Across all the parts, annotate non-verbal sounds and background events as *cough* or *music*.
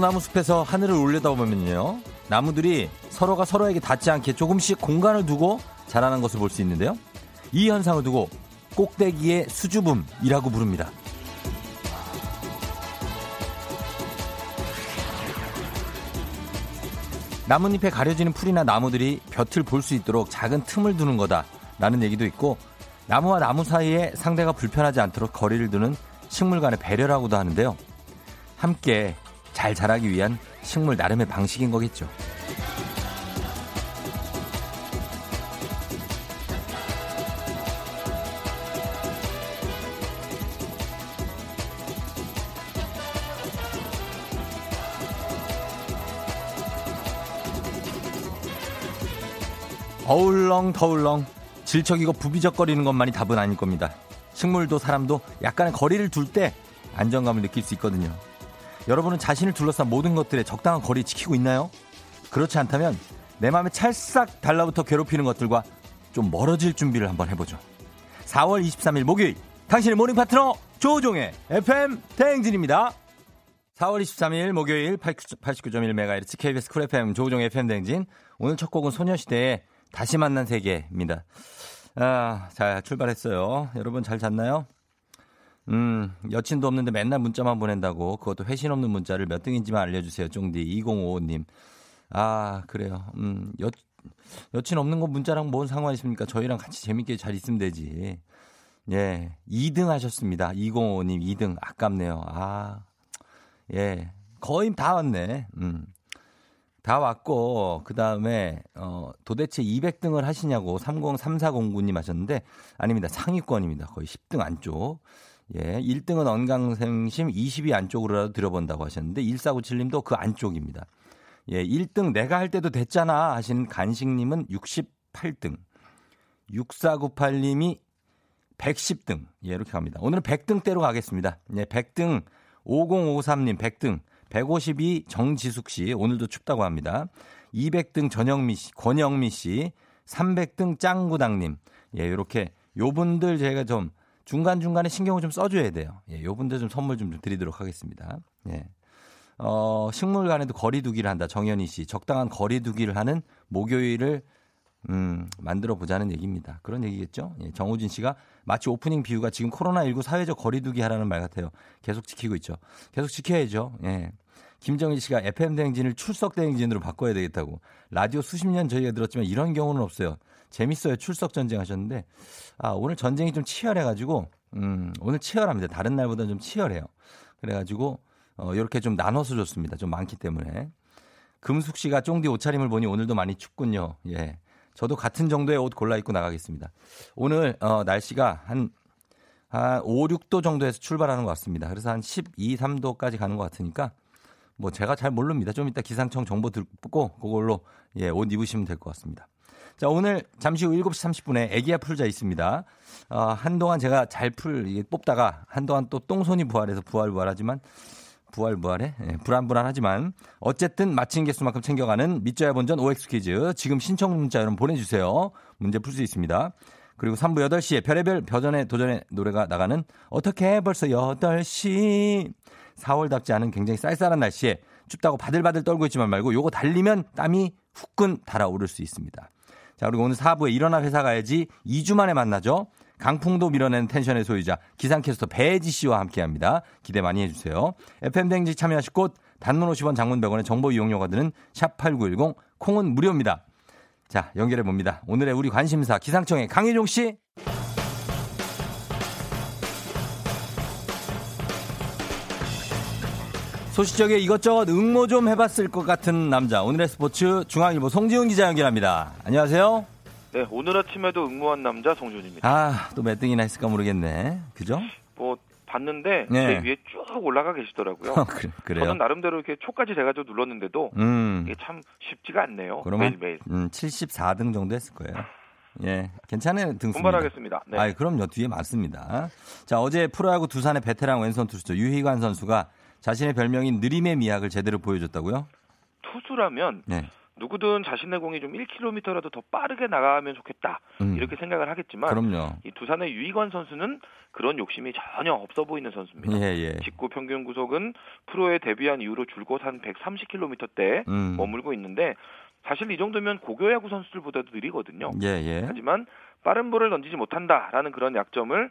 소나무 숲에서 하늘을 올려다보면요. 나무들이 서로가 서로에게 닿지 않게 조금씩 공간을 두고 자라는 것을 볼 수 있는데요. 이 현상을 두고 꼭대기의 수줍음이라고 부릅니다. 나뭇잎에 가려지는 풀이나 나무들이 볕을 볼 수 있도록 작은 틈을 두는 거다라는 얘기도 있고 나무와 나무 사이에 상대가 불편하지 않도록 거리를 두는 식물 간의 배려라고도 하는데요. 함께 잘 자라기 위한 식물 나름의 방식인 거겠죠. 어울렁 더울렁 질척이고 부비적거리는 것만이 답은 아닐 겁니다. 식물도 사람도 약간의 거리를 둘 때 안정감을 느낄 수 있거든요. 여러분은 자신을 둘러싼 모든 것들에 적당한 거리 지키고 있나요? 그렇지 않다면 내 마음에 찰싹 달라붙어 괴롭히는 것들과 좀 멀어질 준비를 한번 해보죠. 4월 23일 목요일 당신의 모닝 파트너 조우종의 FM 대행진입니다. 4월 23일 목요일 89.1MHz KBS 쿨 FM 조우종의 FM 대행진 오늘 첫 곡은 소녀시대의 다시 만난 세계입니다. 아, 자, 출발했어요. 여러분 잘 잤나요? 음, 여친도 없는데 맨날 문자만 보낸다고 그것도 회신 없는 문자를 몇 등인지만 알려주세요. 쫑디 2055님. 아, 그래요. 음, 여, 여친 없는 거 문자랑 뭔 상관 있습니까? 저희랑 같이 재밌게 잘 있으면 되지. 예, 2등 하셨습니다. 2055님 2등. 아깝네요. 아, 예, 거의 다 왔네. 음. 다 왔고 그 다음에 어 도대체 200등을 하시냐고 303409님 하셨는데 아닙니다 상위권입니다 거의 10등 안쪽 예 1등은 언강생심 20위 안쪽으로라도 들어본다고 하셨는데 1497님도 그 안쪽입니다 예 1등 내가 할 때도 됐잖아 하시는 간식님은 68등 6498님이 110등 예 이렇게 갑니다 오늘은 100등대로 가겠습니다 예 100등 5053님 100등 152 정지숙 씨 오늘도 춥다고 합니다. 200등 전영미 씨, 권영미 씨, 300등 짱구당님. 예, 요렇게 요분들 제가 좀 중간중간에 신경을 좀 써줘야 돼요. 예, 요분들 좀 선물 좀 드리도록 하겠습니다. 예. 어, 식물 간에도 거리두기를 한다. 정현희 씨. 적당한 거리두기를 하는 목요일을 음, 만들어 보자는 얘기입니다. 그런 얘기겠죠? 예, 정우진 씨가 마치 오프닝 비유가 지금 코로나19 사회적 거리두기 하라는 말 같아요. 계속 지키고 있죠. 계속 지켜야죠. 예. 김정희 씨가 FM 대행진을 출석 대행진으로 바꿔야 되겠다고. 라디오 수십 년 저희가 들었지만 이런 경우는 없어요. 재밌어요. 출석 전쟁 하셨는데 아, 오늘 전쟁이 좀 치열해 가지고 음, 오늘 치열합니다. 다른 날보다 좀 치열해요. 그래 가지고 어, 이렇게 좀 나눠서 줬습니다. 좀 많기 때문에. 금숙 씨가 쫑디 옷차림을 보니 오늘도 많이 춥군요. 예. 저도 같은 정도의 옷 골라 입고 나가겠습니다. 오늘 어, 날씨가 한, 한 5, 6도 정도에서 출발하는 것 같습니다. 그래서 한 12, 3도까지 가는 것 같으니까 뭐 제가 잘 모릅니다. 좀 이따 기상청 정보 듣고 그걸로 예, 옷 입으시면 될 것 같습니다. 자, 오늘 잠시 후 7시 30분에 애기야 풀자 있습니다. 어, 한동안 제가 잘 풀, 뽑다가 한동안 또 똥손이 부활해서 부활 부활하지만 부활 부활해? 예, 불안불안하지만 어쨌든 마친 개수만큼 챙겨가는 믿져야 본전 OX 퀴즈 지금 신청 문자 여러분 보내주세요. 문제 풀 수 있습니다. 그리고 3부 8시에 별의별 벼전의 도전의 노래가 나가는 어떻게 벌써 8시 4월답지 않은 굉장히 쌀쌀한 날씨에 춥다고 바들바들 떨고 있지만 말고 요거 달리면 땀이 후끈 달아오를 수 있습니다. 자, 그리고 오늘 4부에 일어나 회사 가야지 2주 만에 만나죠. 강풍도 밀어낸 텐션의 소유자 기상캐스터 배혜지 씨와 함께합니다. 기대 많이 해주세요. FM 댕지 참여하실 곳 단문 50원 장문 100원의 정보 이용료가 드는 샵 8910 콩은 무료입니다. 자 연결해 봅니다. 오늘의 우리 관심사 기상청의 강혜종 씨. 소시적에 이것저것 응모 좀 해봤을 것 같은 남자 오늘의 스포츠 중앙일보 송지훈 기자 연결합니다. 안녕하세요. 네, 오늘 아침에도 응모한 남자 송준입니다. 아, 또 몇 등이나 했을까 모르겠네. 그죠? 뭐 봤는데 네. 제 위에 쭉 올라가 계시더라고요. 어, *laughs* 그래, 요 저는 나름대로 이렇게 초까지 제가 좀 눌렀는데도 음. 이게 참 쉽지가 않네요. 그러면 매일매일. 음, 74등 정도 했을 거예요. 예, 괜찮은 등수. 분발하겠습니다. 네. 아, 그럼요. 뒤에 많습니다. 자, 어제 프로야구 두산의 베테랑 왼손 투수죠 유희관 선수가 자신의 별명인 느림의 미학을 제대로 보여줬다고요? 투수라면 네. 누구든 자신의 공이 좀 1km라도 더 빠르게 나가면 좋겠다 음. 이렇게 생각을 하겠지만 그럼요. 이 두산의 유이관 선수는 그런 욕심이 전혀 없어 보이는 선수입니다. 예, 예. 직구 평균 구속은 프로에 데뷔한 이후로 줄곧 한 130km대 음. 머물고 있는데 사실 이 정도면 고교 야구 선수들보다도 느리거든요. 예, 예. 하지만 빠른 볼을 던지지 못한다라는 그런 약점을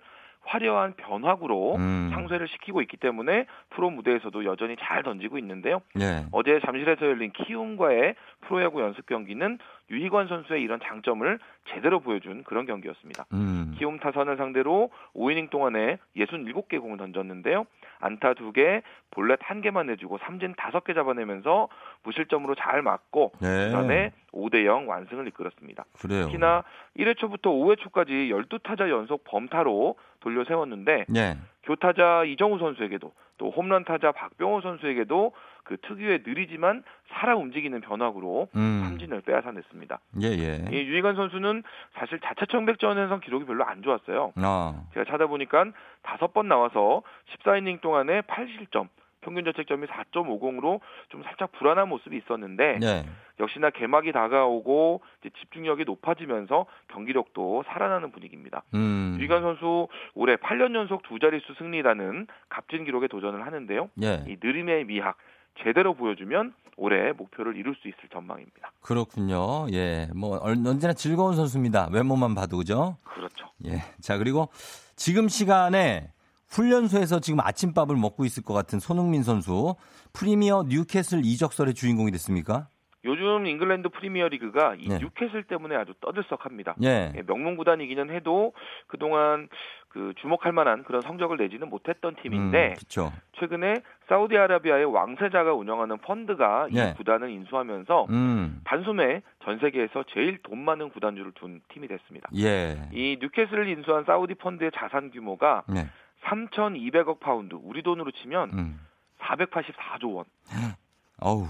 화려한 변화구로 음. 상쇄를 시키고 있기 때문에 프로 무대에서도 여전히 잘 던지고 있는데요. 예. 어제 잠실에서 열린 키움과의 프로야구 연습 경기는 유희관 선수의 이런 장점을 제대로 보여준 그런 경기였습니다. 음. 키움 타선을 상대로 5이닝 동안에 67개 공을 던졌는데요. 안타 2개, 볼넷 1개만 내주고 삼진 5개 잡아내면서 무실점으로 잘 맞고 네. 그다음에 5대 0 완승을 이끌었습니다. 그래요. 특히나 1회 초부터 5회 초까지 12타자 연속 범타로 돌려 세웠는데 네. 교타자 이정우 선수에게도 또 홈런 타자 박병호 선수에게도 그 특유의 느리지만 살아 움직이는 변화구로 음. 삼진을 빼앗아냈습니다. 예, 예. 이 유희관 선수는 사실 자체 청백전에서 기록이 별로 안 좋았어요. 아. 제가 찾아보니까 다섯 번 나와서 14이닝 동안에 8실점, 평균 자책점이 4.50으로 좀 살짝 불안한 모습이 있었는데 네. 역시나 개막이 다가오고 집중력이 높아지면서 경기력도 살아나는 분위기입니다. 음. 유희관 선수 올해 8년 연속 두 자릿수 승리라는 값진 기록에 도전을 하는데요. 예. 이 느림의 미학 제대로 보여주면 올해 목표를 이룰 수 있을 전망입니다. 그렇군요. 예. 뭐 언제나 즐거운 선수입니다. 외모만 봐도 그죠? 그렇죠. 예. 자, 그리고 지금 시간에 훈련소에서 지금 아침밥을 먹고 있을 것 같은 손흥민 선수 프리미어 뉴캐슬 이적설의 주인공이 됐습니까? 요즘 잉글랜드 프리미어 리그가 이 네. 뉴캐슬 때문에 아주 떠들썩합니다. 예. 예, 명문 구단이기는 해도 그동안 그 주목할 만한 그런 성적을 내지는 못했던 팀인데 음, 최근에 사우디아라비아의 왕세자가 운영하는 펀드가 예. 이 구단을 인수하면서 음. 단숨에 전 세계에서 제일 돈 많은 구단주를 둔 팀이 됐습니다. 예. 이 뉴캐슬을 인수한 사우디 펀드의 자산 규모가 네. 3,200억 파운드, 우리 돈으로 치면 음. 484조 원. *gasps* 어우.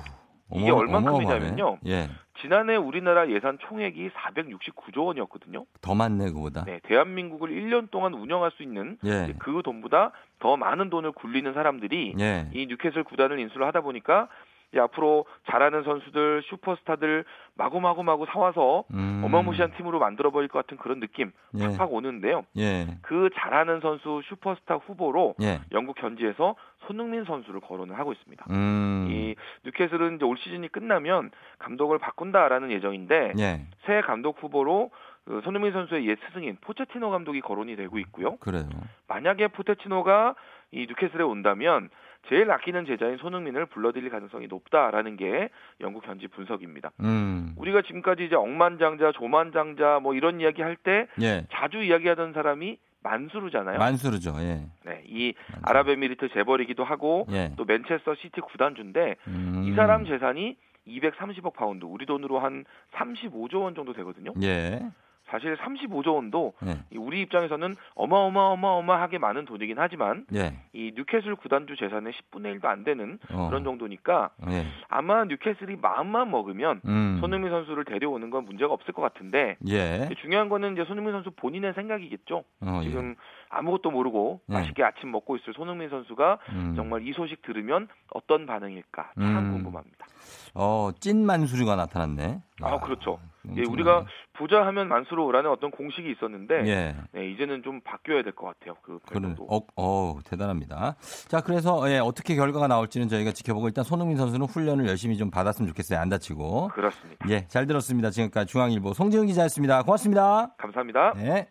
이게 얼만큼이냐면요. 예. 지난해 우리나라 예산 총액이 469조 원이었거든요. 더 많네 그보다. 네, 대한민국을 1년 동안 운영할 수 있는 예. 그 돈보다 더 많은 돈을 굴리는 사람들이 예. 이 뉴캐슬 구단을 인수를 하다 보니까 이제 앞으로 잘하는 선수들, 슈퍼스타들 마구마구 마구 사와서 음. 어마무시한 팀으로 만들어 버릴 것 같은 그런 느낌 예. 팍팍 오는데요. 예. 그 잘하는 선수 슈퍼스타 후보로 예. 영국 현지에서 손흥민 선수를 거론을 하고 있습니다. 음. 이 뉴캐슬은 이제 올 시즌이 끝나면 감독을 바꾼다라는 예정인데 예. 새 감독 후보로 그 손흥민 선수의 옛 스승인 포체티노 감독이 거론이 되고 있고요. 그래요. 만약에 포체티노가 이 뉴캐슬에 온다면 제일 아끼는 제자인 손흥민을 불러들일 가능성이 높다라는 게 영국 현지 분석입니다. 음. 우리가 지금까지 이제 억만장자, 조만장자 뭐 이런 이야기 할때 예. 자주 이야기하던 사람이 만수르잖아요. 만수르죠. 예. 네, 이 아랍에미리트 재벌이기도 하고 예. 또 맨체스터 시티 구단주인데 음. 이 사람 재산이 230억 파운드, 우리 돈으로 한 35조 원 정도 되거든요. 예. 사실 35조 원도 예. 우리 입장에서는 어마어마어마어마하게 많은 돈이긴 하지만 예. 이 뉴캐슬 구단주 재산의 10분의 1도 안 되는 어. 그런 정도니까 예. 아마 뉴캐슬이 마음만 먹으면 음. 손흥민 선수를 데려오는 건 문제가 없을 것 같은데 예. 중요한 거는 이제 손흥민 선수 본인의 생각이겠죠. 어, 예. 지금 아무것도 모르고 예. 맛있게 아침 먹고 있을 손흥민 선수가 음. 정말 이 소식 들으면 어떤 반응일까 참 음. 궁금합니다. 어, 찐 만수르가 나타났네. 아, 야, 그렇죠. 예, 엄청나네. 우리가 부자 하면 만수르라는 어떤 공식이 있었는데 예. 네, 이제는 좀 바뀌어야 될 것 같아요. 그 별명도. 어, 어, 대단합니다. 자, 그래서 예, 어떻게 결과가 나올지는 저희가 지켜보고 일단 손흥민 선수는 훈련을 열심히 좀 받았으면 좋겠어요. 안 다치고. 그렇습니다. 예, 잘 들었습니다. 지금까지 중앙일보 송지훈 기자였습니다. 고맙습니다. 감사합니다. 네.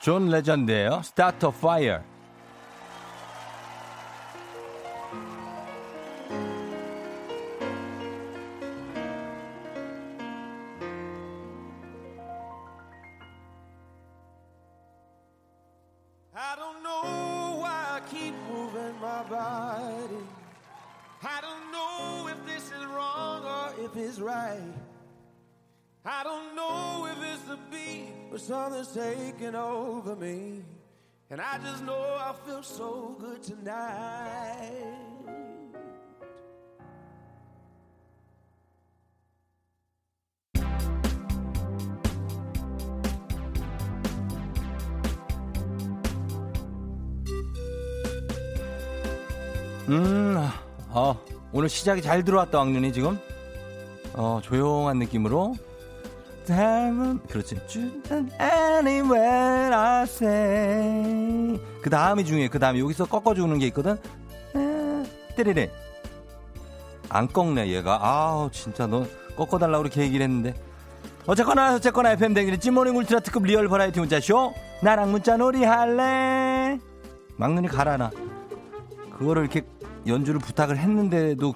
존 레전드예요. Start a Fire. I I don't know if this is wrong or if it's right. I don't know if it's the beat or something's taking over me. And I just know I feel so good tonight. 음, 어, 오늘 시작이 잘 들어왔다 왕눈이 지금. 어 조용한 느낌으로. 그렇지. anywhere I say. 그 다음이 중요해. 그 다음에 여기서 꺾어주는 게 있거든. 때리래 안 꺾네 얘가. 아우 진짜 너 꺾어달라고 그렇게 얘기를 했는데. 어쨌거나 어쨌거나 FM 댕기는 찐morning 울트라 특급 real variety 문자쇼. 나랑 문자 놀이 할래? 막눈이 가라나. 그거를 이렇게 연주를 부탁을 했는데도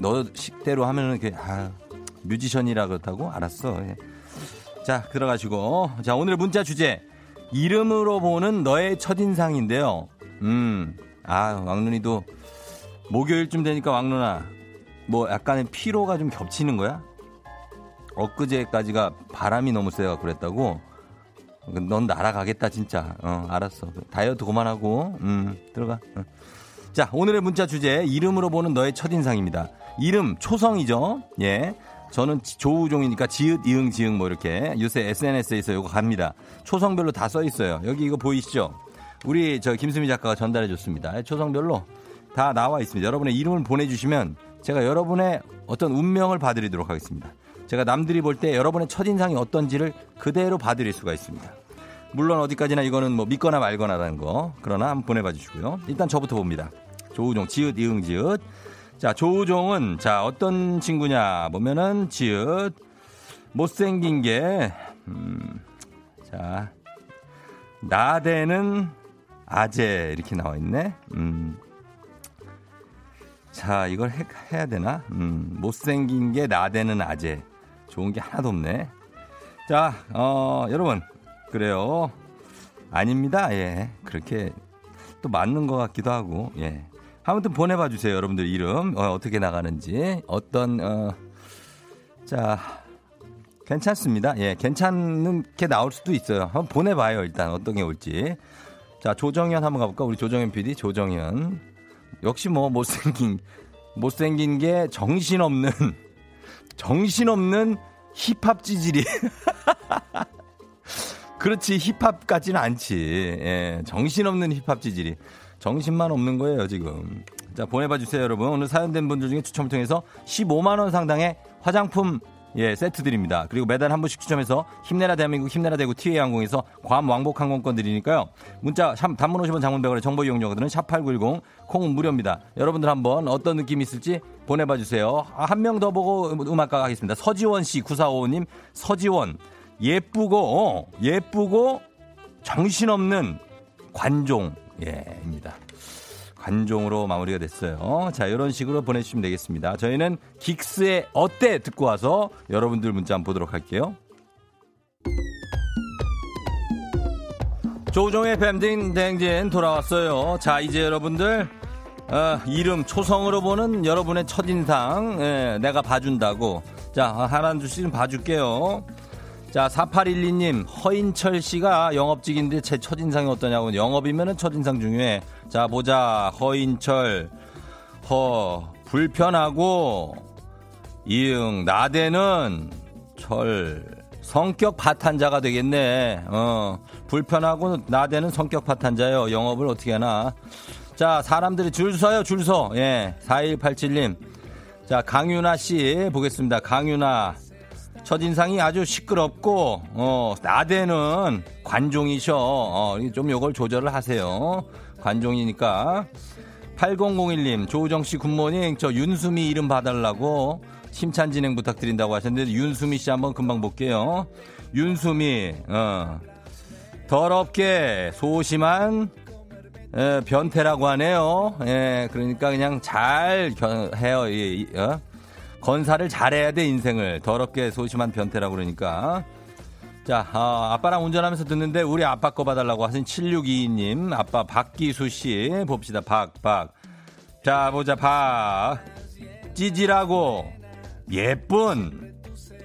너 식대로 하면은 아 뮤지션이라 그렇다고? 알았어. 예. 자 들어가시고. 자 오늘 문자 주제. 이름으로 보는 너의 첫인상인데요. 음 아 왕눈이도 목요일쯤 되니까 왕눈아 뭐 약간의 피로가 좀 겹치는 거야? 엊그제까지가 바람이 너무 세가 그랬다고? 넌 날아가겠다 진짜. 어 알았어. 다이어트 그만하고 음 들어가. 어. 자 오늘의 문자 주제 이름으로 보는 너의 첫인상입니다. 이름 초성이죠? 예. 저는 조우종이니까 지읒 이응 지응 뭐 이렇게 요새 SNS에서 이거 갑니다. 초성별로 다 써 있어요. 여기 이거 보이시죠? 우리 저 김수미 작가가 전달해 줬습니다. 초성별로 다 나와 있습니다. 여러분의 이름을 보내주시면 제가 여러분의 어떤 운명을 봐드리도록 하겠습니다. 제가 남들이 볼 때 여러분의 첫인상이 어떤지를 그대로 봐드릴 수가 있습니다. 물론 어디까지나 이거는 뭐 믿거나 말거나라는 거 그러나 한번 보내봐 주시고요. 일단 저부터 봅니다. 조우종 지읒 이응 지읒 자 조우종은 자 어떤 친구냐 보면은 지읒 못생긴 게 음, 자 나대는 아재 이렇게 나와 있네. 음. 자, 이걸 해, 해야 되나? 음, 못생긴 게 나대는 아재. 좋은 게 하나도 없네. 자, 어, 여러분. 그래요. 아닙니다. 예. 그렇게 또 맞는 것 같기도 하고, 예. 아무튼 보내봐 주세요. 여러분들 이름. 어, 떻게 나가는지. 어떤, 어, 자, 괜찮습니다. 예. 괜찮은 게 나올 수도 있어요. 한번 보내봐요. 일단 어떤 게 올지. 자, 조정현 한번 가볼까? 우리 조정현 PD, 조정현. 역시 뭐 못생긴, 못생긴 게 정신없는 정신없는 힙합 찌질이. *laughs* 그렇지, 힙합 같지는 않지. 예, 정신없는 힙합 찌질이. 정신만 없는 거예요, 지금. 자, 보내봐 주세요, 여러분. 오늘 사연된 분들 중에 추첨을 통해서 15만 원 상당의 화장품 예, 세트 드립니다. 그리고 매달 한 분씩 추첨해서 힘내라 대한민국 힘내라 대구 티웨이 항공에서 괌 왕복 항공권 드리니까요. 문자 샵 단문 50원 장문 100원의 정보 이용료들은 샵8910 콩은 무료입니다. 여러분들 한번 어떤 느낌이 있을지 보내봐 주세요. 아, 한명 더 보고 음악가 하겠습니다. 서지원 씨 9455님 서지원 예쁘고 어, 예쁘고 정신없는 관종 예입니다. 관종으로 마무리가 됐어요. 자, 이런 식으로 보내주시면 되겠습니다. 저희는 긱스의 어때 듣고 와서 여러분들 문자 한번 보도록 할게요. 조종의 뱀딩 댕진 돌아왔어요. 자, 이제 여러분들 어, 이름 초성으로 보는 여러분의 첫인상 예, 내가 봐준다고. 자, 하나 둘씩 봐줄게요. 자, 4812님, 허인철 씨가 영업직인데 제 첫인상이 어떠냐고. 영업이면은 첫인상 중요해. 자, 보자. 허인철, 허, 불편하고, 이응, 나대는, 철, 성격 파탄자가 되겠네. 어, 불편하고 나대는 성격 파탄자요. 영업을 어떻게 하나. 자, 사람들이 줄 서요, 줄 서. 예, 4187님. 자, 강윤아 씨 보겠습니다. 강윤아. 첫인상이 아주 시끄럽고 어 나대는 관종이셔. 어, 좀 요걸 조절을 하세요. 관종이니까. 8001님 조우정 씨 굿모닝 저 윤수미 이름 봐달라고 심찬 진행 부탁드린다고 하셨는데 윤수미 씨 한번 금방 볼게요. 윤수미 어 더럽게 소심한 에, 변태라고 하네요. 예, 그러니까 그냥 잘 해요. 이, 어? 건사를 잘해야 돼 인생을. 더럽게 소심한 변태라고 그러니까. 자 어, 아빠랑 운전하면서 듣는데 우리 아빠 거 봐달라고 하신 7622님 아빠 박기수 씨 봅시다. 박박 자 보자 박. 찌질하고 예쁜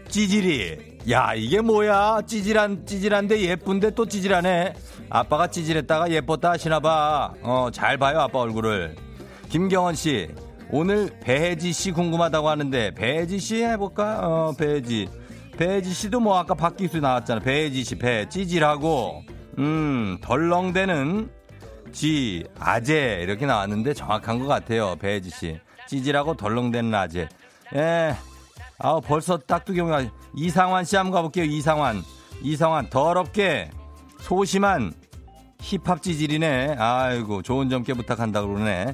찌질이. 야 이게 뭐야? 찌질한 찌질한데 예쁜데 또 찌질하네. 아빠가 찌질했다가 예뻤다 하시나봐. 어 잘 봐요 아빠 얼굴을. 김경원 씨 오늘 배지 씨 궁금하다고 하는데 배지 씨 해볼까? 어 배지 배지 씨도 뭐 아까 박기수 나왔잖아 배지 씨 배 찌질하고 음 덜렁대는 지, 아재 이렇게 나왔는데 정확한 것 같아요. 배혜지 씨. 찌질하고 덜렁대는 아재. 예. 아 벌써 딱두경이 이상환 씨 한번 가볼게요. 이상환. 이상환 더럽게 소심한 힙합 찌질이네. 아이고 좋은 점께 부탁한다 그러네.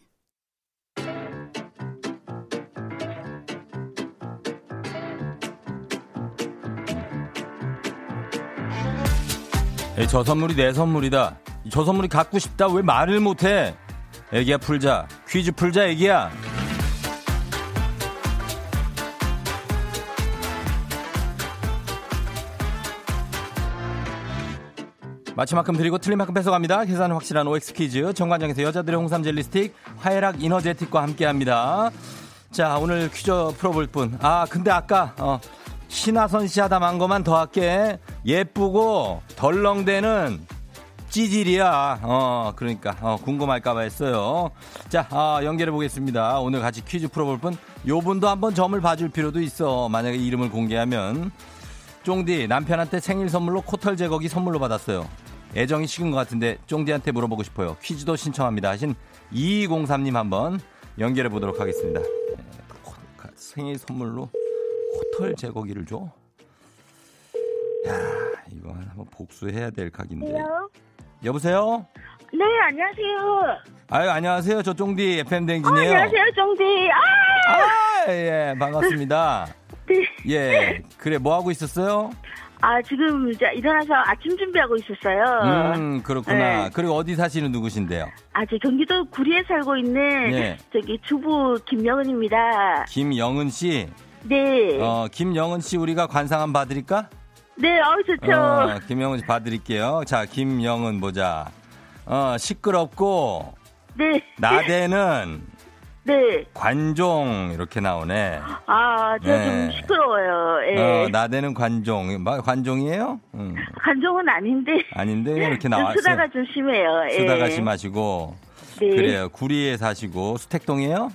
저 선물이 내 선물이다. 저 선물이 갖고 싶다. 왜 말을 못해? 애기야 풀자. 퀴즈 풀자 애기야. 맞힌 만큼 드리고 틀린 만큼 뺏어갑니다. 계산 확실한 OX 퀴즈. 정관장에서 여자들의 홍삼 젤리 스틱, 화해락 이너제틱과 함께합니다. 자, 오늘 퀴즈 풀어볼 분. 아, 근데 아까 어, 신하선 씨 하다 만 거만 더 할게. 예쁘고 덜렁대는 찌질이야. 어, 그러니까 어, 궁금할까봐 했어요. 자, 아, 연결해 보겠습니다. 오늘 같이 퀴즈 풀어볼 분. 요 분도 한번 점을 봐줄 필요도 있어. 만약에 이름을 공개하면. 쫑디 남편한테 생일 선물로 코털 제거기 선물로 받았어요. 애정이 식은 것 같은데 쫑디한테 물어보고 싶어요. 퀴즈도 신청합니다 하신 2203님 한번 연결해 보도록 하겠습니다. 네, 코- 생일 선물로 코털 제거기를 줘? 야 이거 한번 복수해야 될 각인데. 여보세요? 네, 안녕하세요. 아유 안녕하세요. 저 쫑디 FM 어, 댕진이에요. 안녕하세요, 정디. 아! 아, 예, 반갑습니다. *laughs* 네. 예, 그래 뭐 하고 있었어요? 아, 지금 이제 일어나서 아침 준비하고 있었어요. 음, 그렇구나. 네. 그리고 어디 사시는 누구신데요? 아, 저 경기도 구리에 살고 있는 예. 저기 주부 김영은입니다. 김영은 씨. 네. 어, 김영은 씨 우리가 관상 한번 봐드릴까? 네, 어, 좋죠. 어, 김영은 씨 봐드릴게요. 자, 김영은 보자. 어, 시끄럽고 네. 나대는 *laughs* 네. 관종 이렇게 나오네. 아, 제가 네. 좀 시끄러워요. 예. 어, 나대는 관종. 마- 관종이에요? 음, 간종은 아닌데. 아닌데 이렇게 좀 나왔어요. 수다가 좀 심해요. 예. 수다가 심하시고. 네. 그래요. 구리에 사시고 수택동이에요?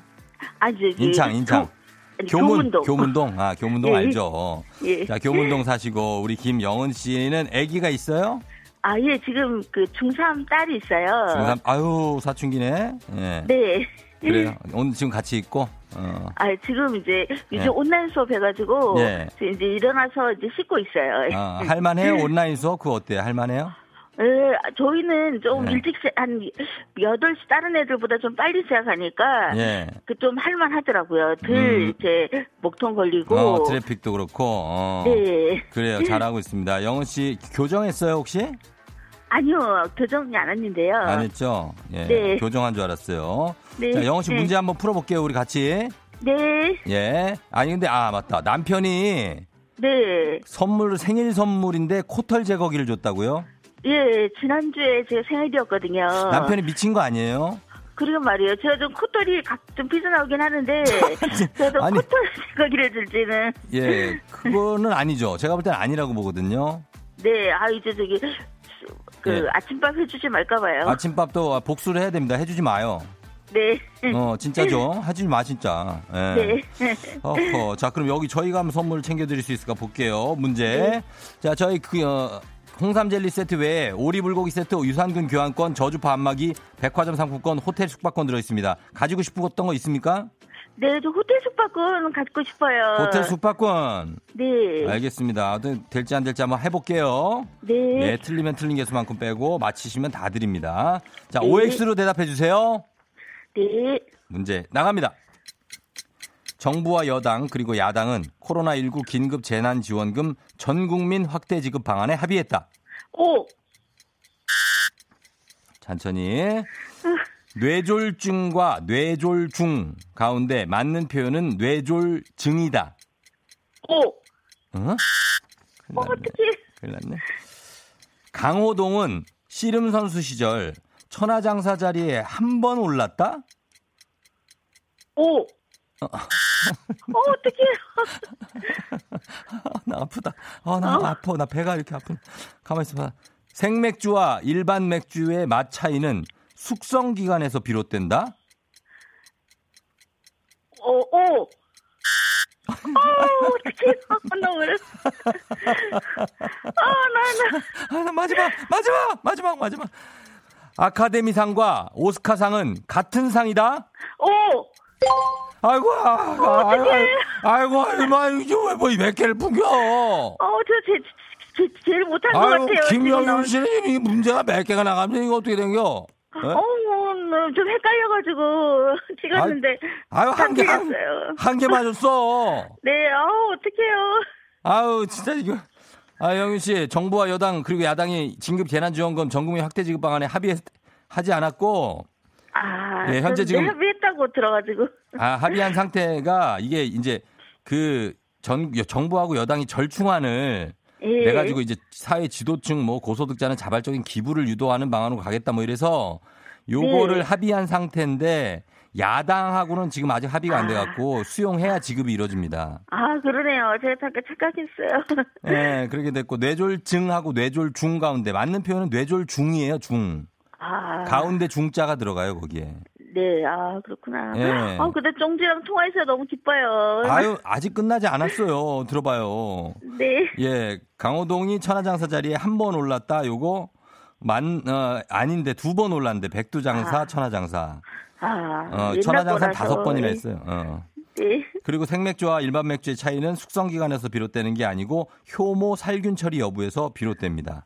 아, 저기. 인창, 인창. 교- 아니, 교문, 교문동. 교문동. 아, 교문동 예. 알죠. 예. 자, 교문동 사시고 우리 김영은 씨는 아기가 있어요? 아, 예, 지금 그 중3 딸이 있어요. 중3 아유, 사춘기네. 예. 네. 그래요. 오늘 지금 같이 있고. 어. 아, 지금 이제 요즘 예. 온라인 수업 해가지고 예. 이제 일어나서 이제 씻고 있어요. 아, 할만해요? *laughs* 온라인 수업? 그거 어때요? 할만해요? 예, 저희는 좀 네. 일찍 시, 한 8시 다른 애들보다 좀 빨리 시작하니까 예. 그좀 할만 하더라고요. 덜 음. 이제 목통 걸리고. 어, 트래픽도 그렇고. 어. 네. 그래요. 잘하고 있습니다. 영은 씨 교정했어요, 혹시? 아니요, 교정이 안 했는데요. 안 했죠? 예. 네. 교정한 줄 알았어요. 네. 자, 영은 씨 네. 문제 한번 풀어 볼게요, 우리 같이. 네. 예. 아니, 근데, 아, 맞다. 남편이 네. 선물, 생일 선물인데 코털 제거기를 줬다고요? 예, 지난주에 제 생일이었거든요. 남편이 미친 거 아니에요? 그리고 말이에요. 제가 좀 콧털이 가끔 삐져나오긴 하는데, 그래도 *laughs* 아니. 콧털 제거기를 줄지는. 예. 그거는 아니죠. 제가 볼 때는 아니라고 보거든요. 네, 아, 이제 저기, 그, 예. 아침밥 해주지 말까봐요. 아침밥도 복수를 해야 됩니다. 해주지 마요. 네. 어, 진짜죠? 하지 마, 진짜. 예. 네. 어허. 자, 그럼 여기 저희가 한번 선물 챙겨드릴 수 있을까 볼게요. 문제. 네. 자, 저희 그, 어, 홍삼 젤리 세트 외에 오리불고기 세트, 유산균 교환권, 저주파 안마기, 백화점 상품권, 호텔 숙박권 들어있습니다. 가지고 싶었던 거 있습니까? 네, 저 호텔 숙박권 갖고 싶어요. 호텔 숙박권. 네. 알겠습니다. 될지 안 될지 한번 해볼게요. 네. 예, 틀리면 틀린 개수만큼 빼고 맞히시면 다 드립니다. 자, 네. OX로 대답해 주세요. 네. 문제 나갑니다. 정부와 여당 그리고 야당은 코로나19 긴급 재난지원금 전 국민 확대 지급 방안에 합의했다. 오. 천천히. 뇌졸중과 뇌졸중 가운데 맞는 표현은 뇌졸증이다. 오. 어? 큰일 났네. 어떡해. 큰일 났네. 강호동은 씨름 선수 시절 천하장사 자리에 한 번 올랐다? 오. 어, 어떡해요. 아, *laughs* 나 아프다. 아, 나 아파. 나 배가 이렇게 아픈. 가만 있어봐. 생맥주와 일반 맥주의 맛 차이는 숙성 기간에서 비롯된다? 어, 어. 어, 어떡해요. *laughs* 나 왜. *laughs* 아, 나, 나. 아, 나 마지막, 마지막, 마지막, 마지막. 아카데미상과 오스카상은 같은 상이다? 어. 아이고, 아, 아, 아이고, 아이고, 얼마, 이거 왜뭐몇 개를 풍겨? 어, 저 제, 제, 제일 못한 것 아유, 같아요. 김영윤. 씨는 이 문제가 몇 개가 나가면 이거 어떻게 된겨? 예? 어, 뭐, 뭐, 좀 헷갈려가지고 *laughs* 찍었는데. 아유, 한 개, 한. 한 개 맞았어. *laughs* 네, 어, 어떡해요. 아유, 진짜 이거. 아, 영윤 씨, 정부와 여당 그리고 야당이 진급 재난지원금 전국민 확대 지급 방안에 합의하지 않았고, 아, 예, 현재 지금- 합의했다고 들어가지고. 아, 합의한 상태가 이게 이제 그 전, 정부하고 여당이 절충안을 예. 내 가지고 이제 사회 지도층 뭐 고소득자는 자발적인 기부를 유도하는 방안으로 가겠다 뭐 이래서 요거를 네. 합의한 상태인데 야당하고는 지금 아직 합의가 안 돼갖고 수용해야 지급이 이루어집니다. 아, 그러네요. 제가 잠깐 착각했어요. 예, 그렇게 됐고 뇌졸증하고 뇌졸중 가운데 맞는 표현은 뇌졸중이에요, 중. 아. 가운데 중자가 들어가요, 거기에. 네, 아, 그렇구나. 예. 아, 근데 쫑지랑 통화해서 너무 기뻐요. 아유, 아직 끝나지 않았어요. 들어봐요. 네. 예, 강호동이 천하장사 자리에 한 번 올랐다. 요거 만 어, 아닌데 두 번 올랐는데 백두장사, 아. 천하장사. 아, 어, 천하장사. 다섯 번이나 했어요. 어. 네. 그리고 생맥주와 일반 맥주의 차이는 숙성 기간에서 비롯되는 게 아니고 효모 살균 처리 여부에서 비롯됩니다.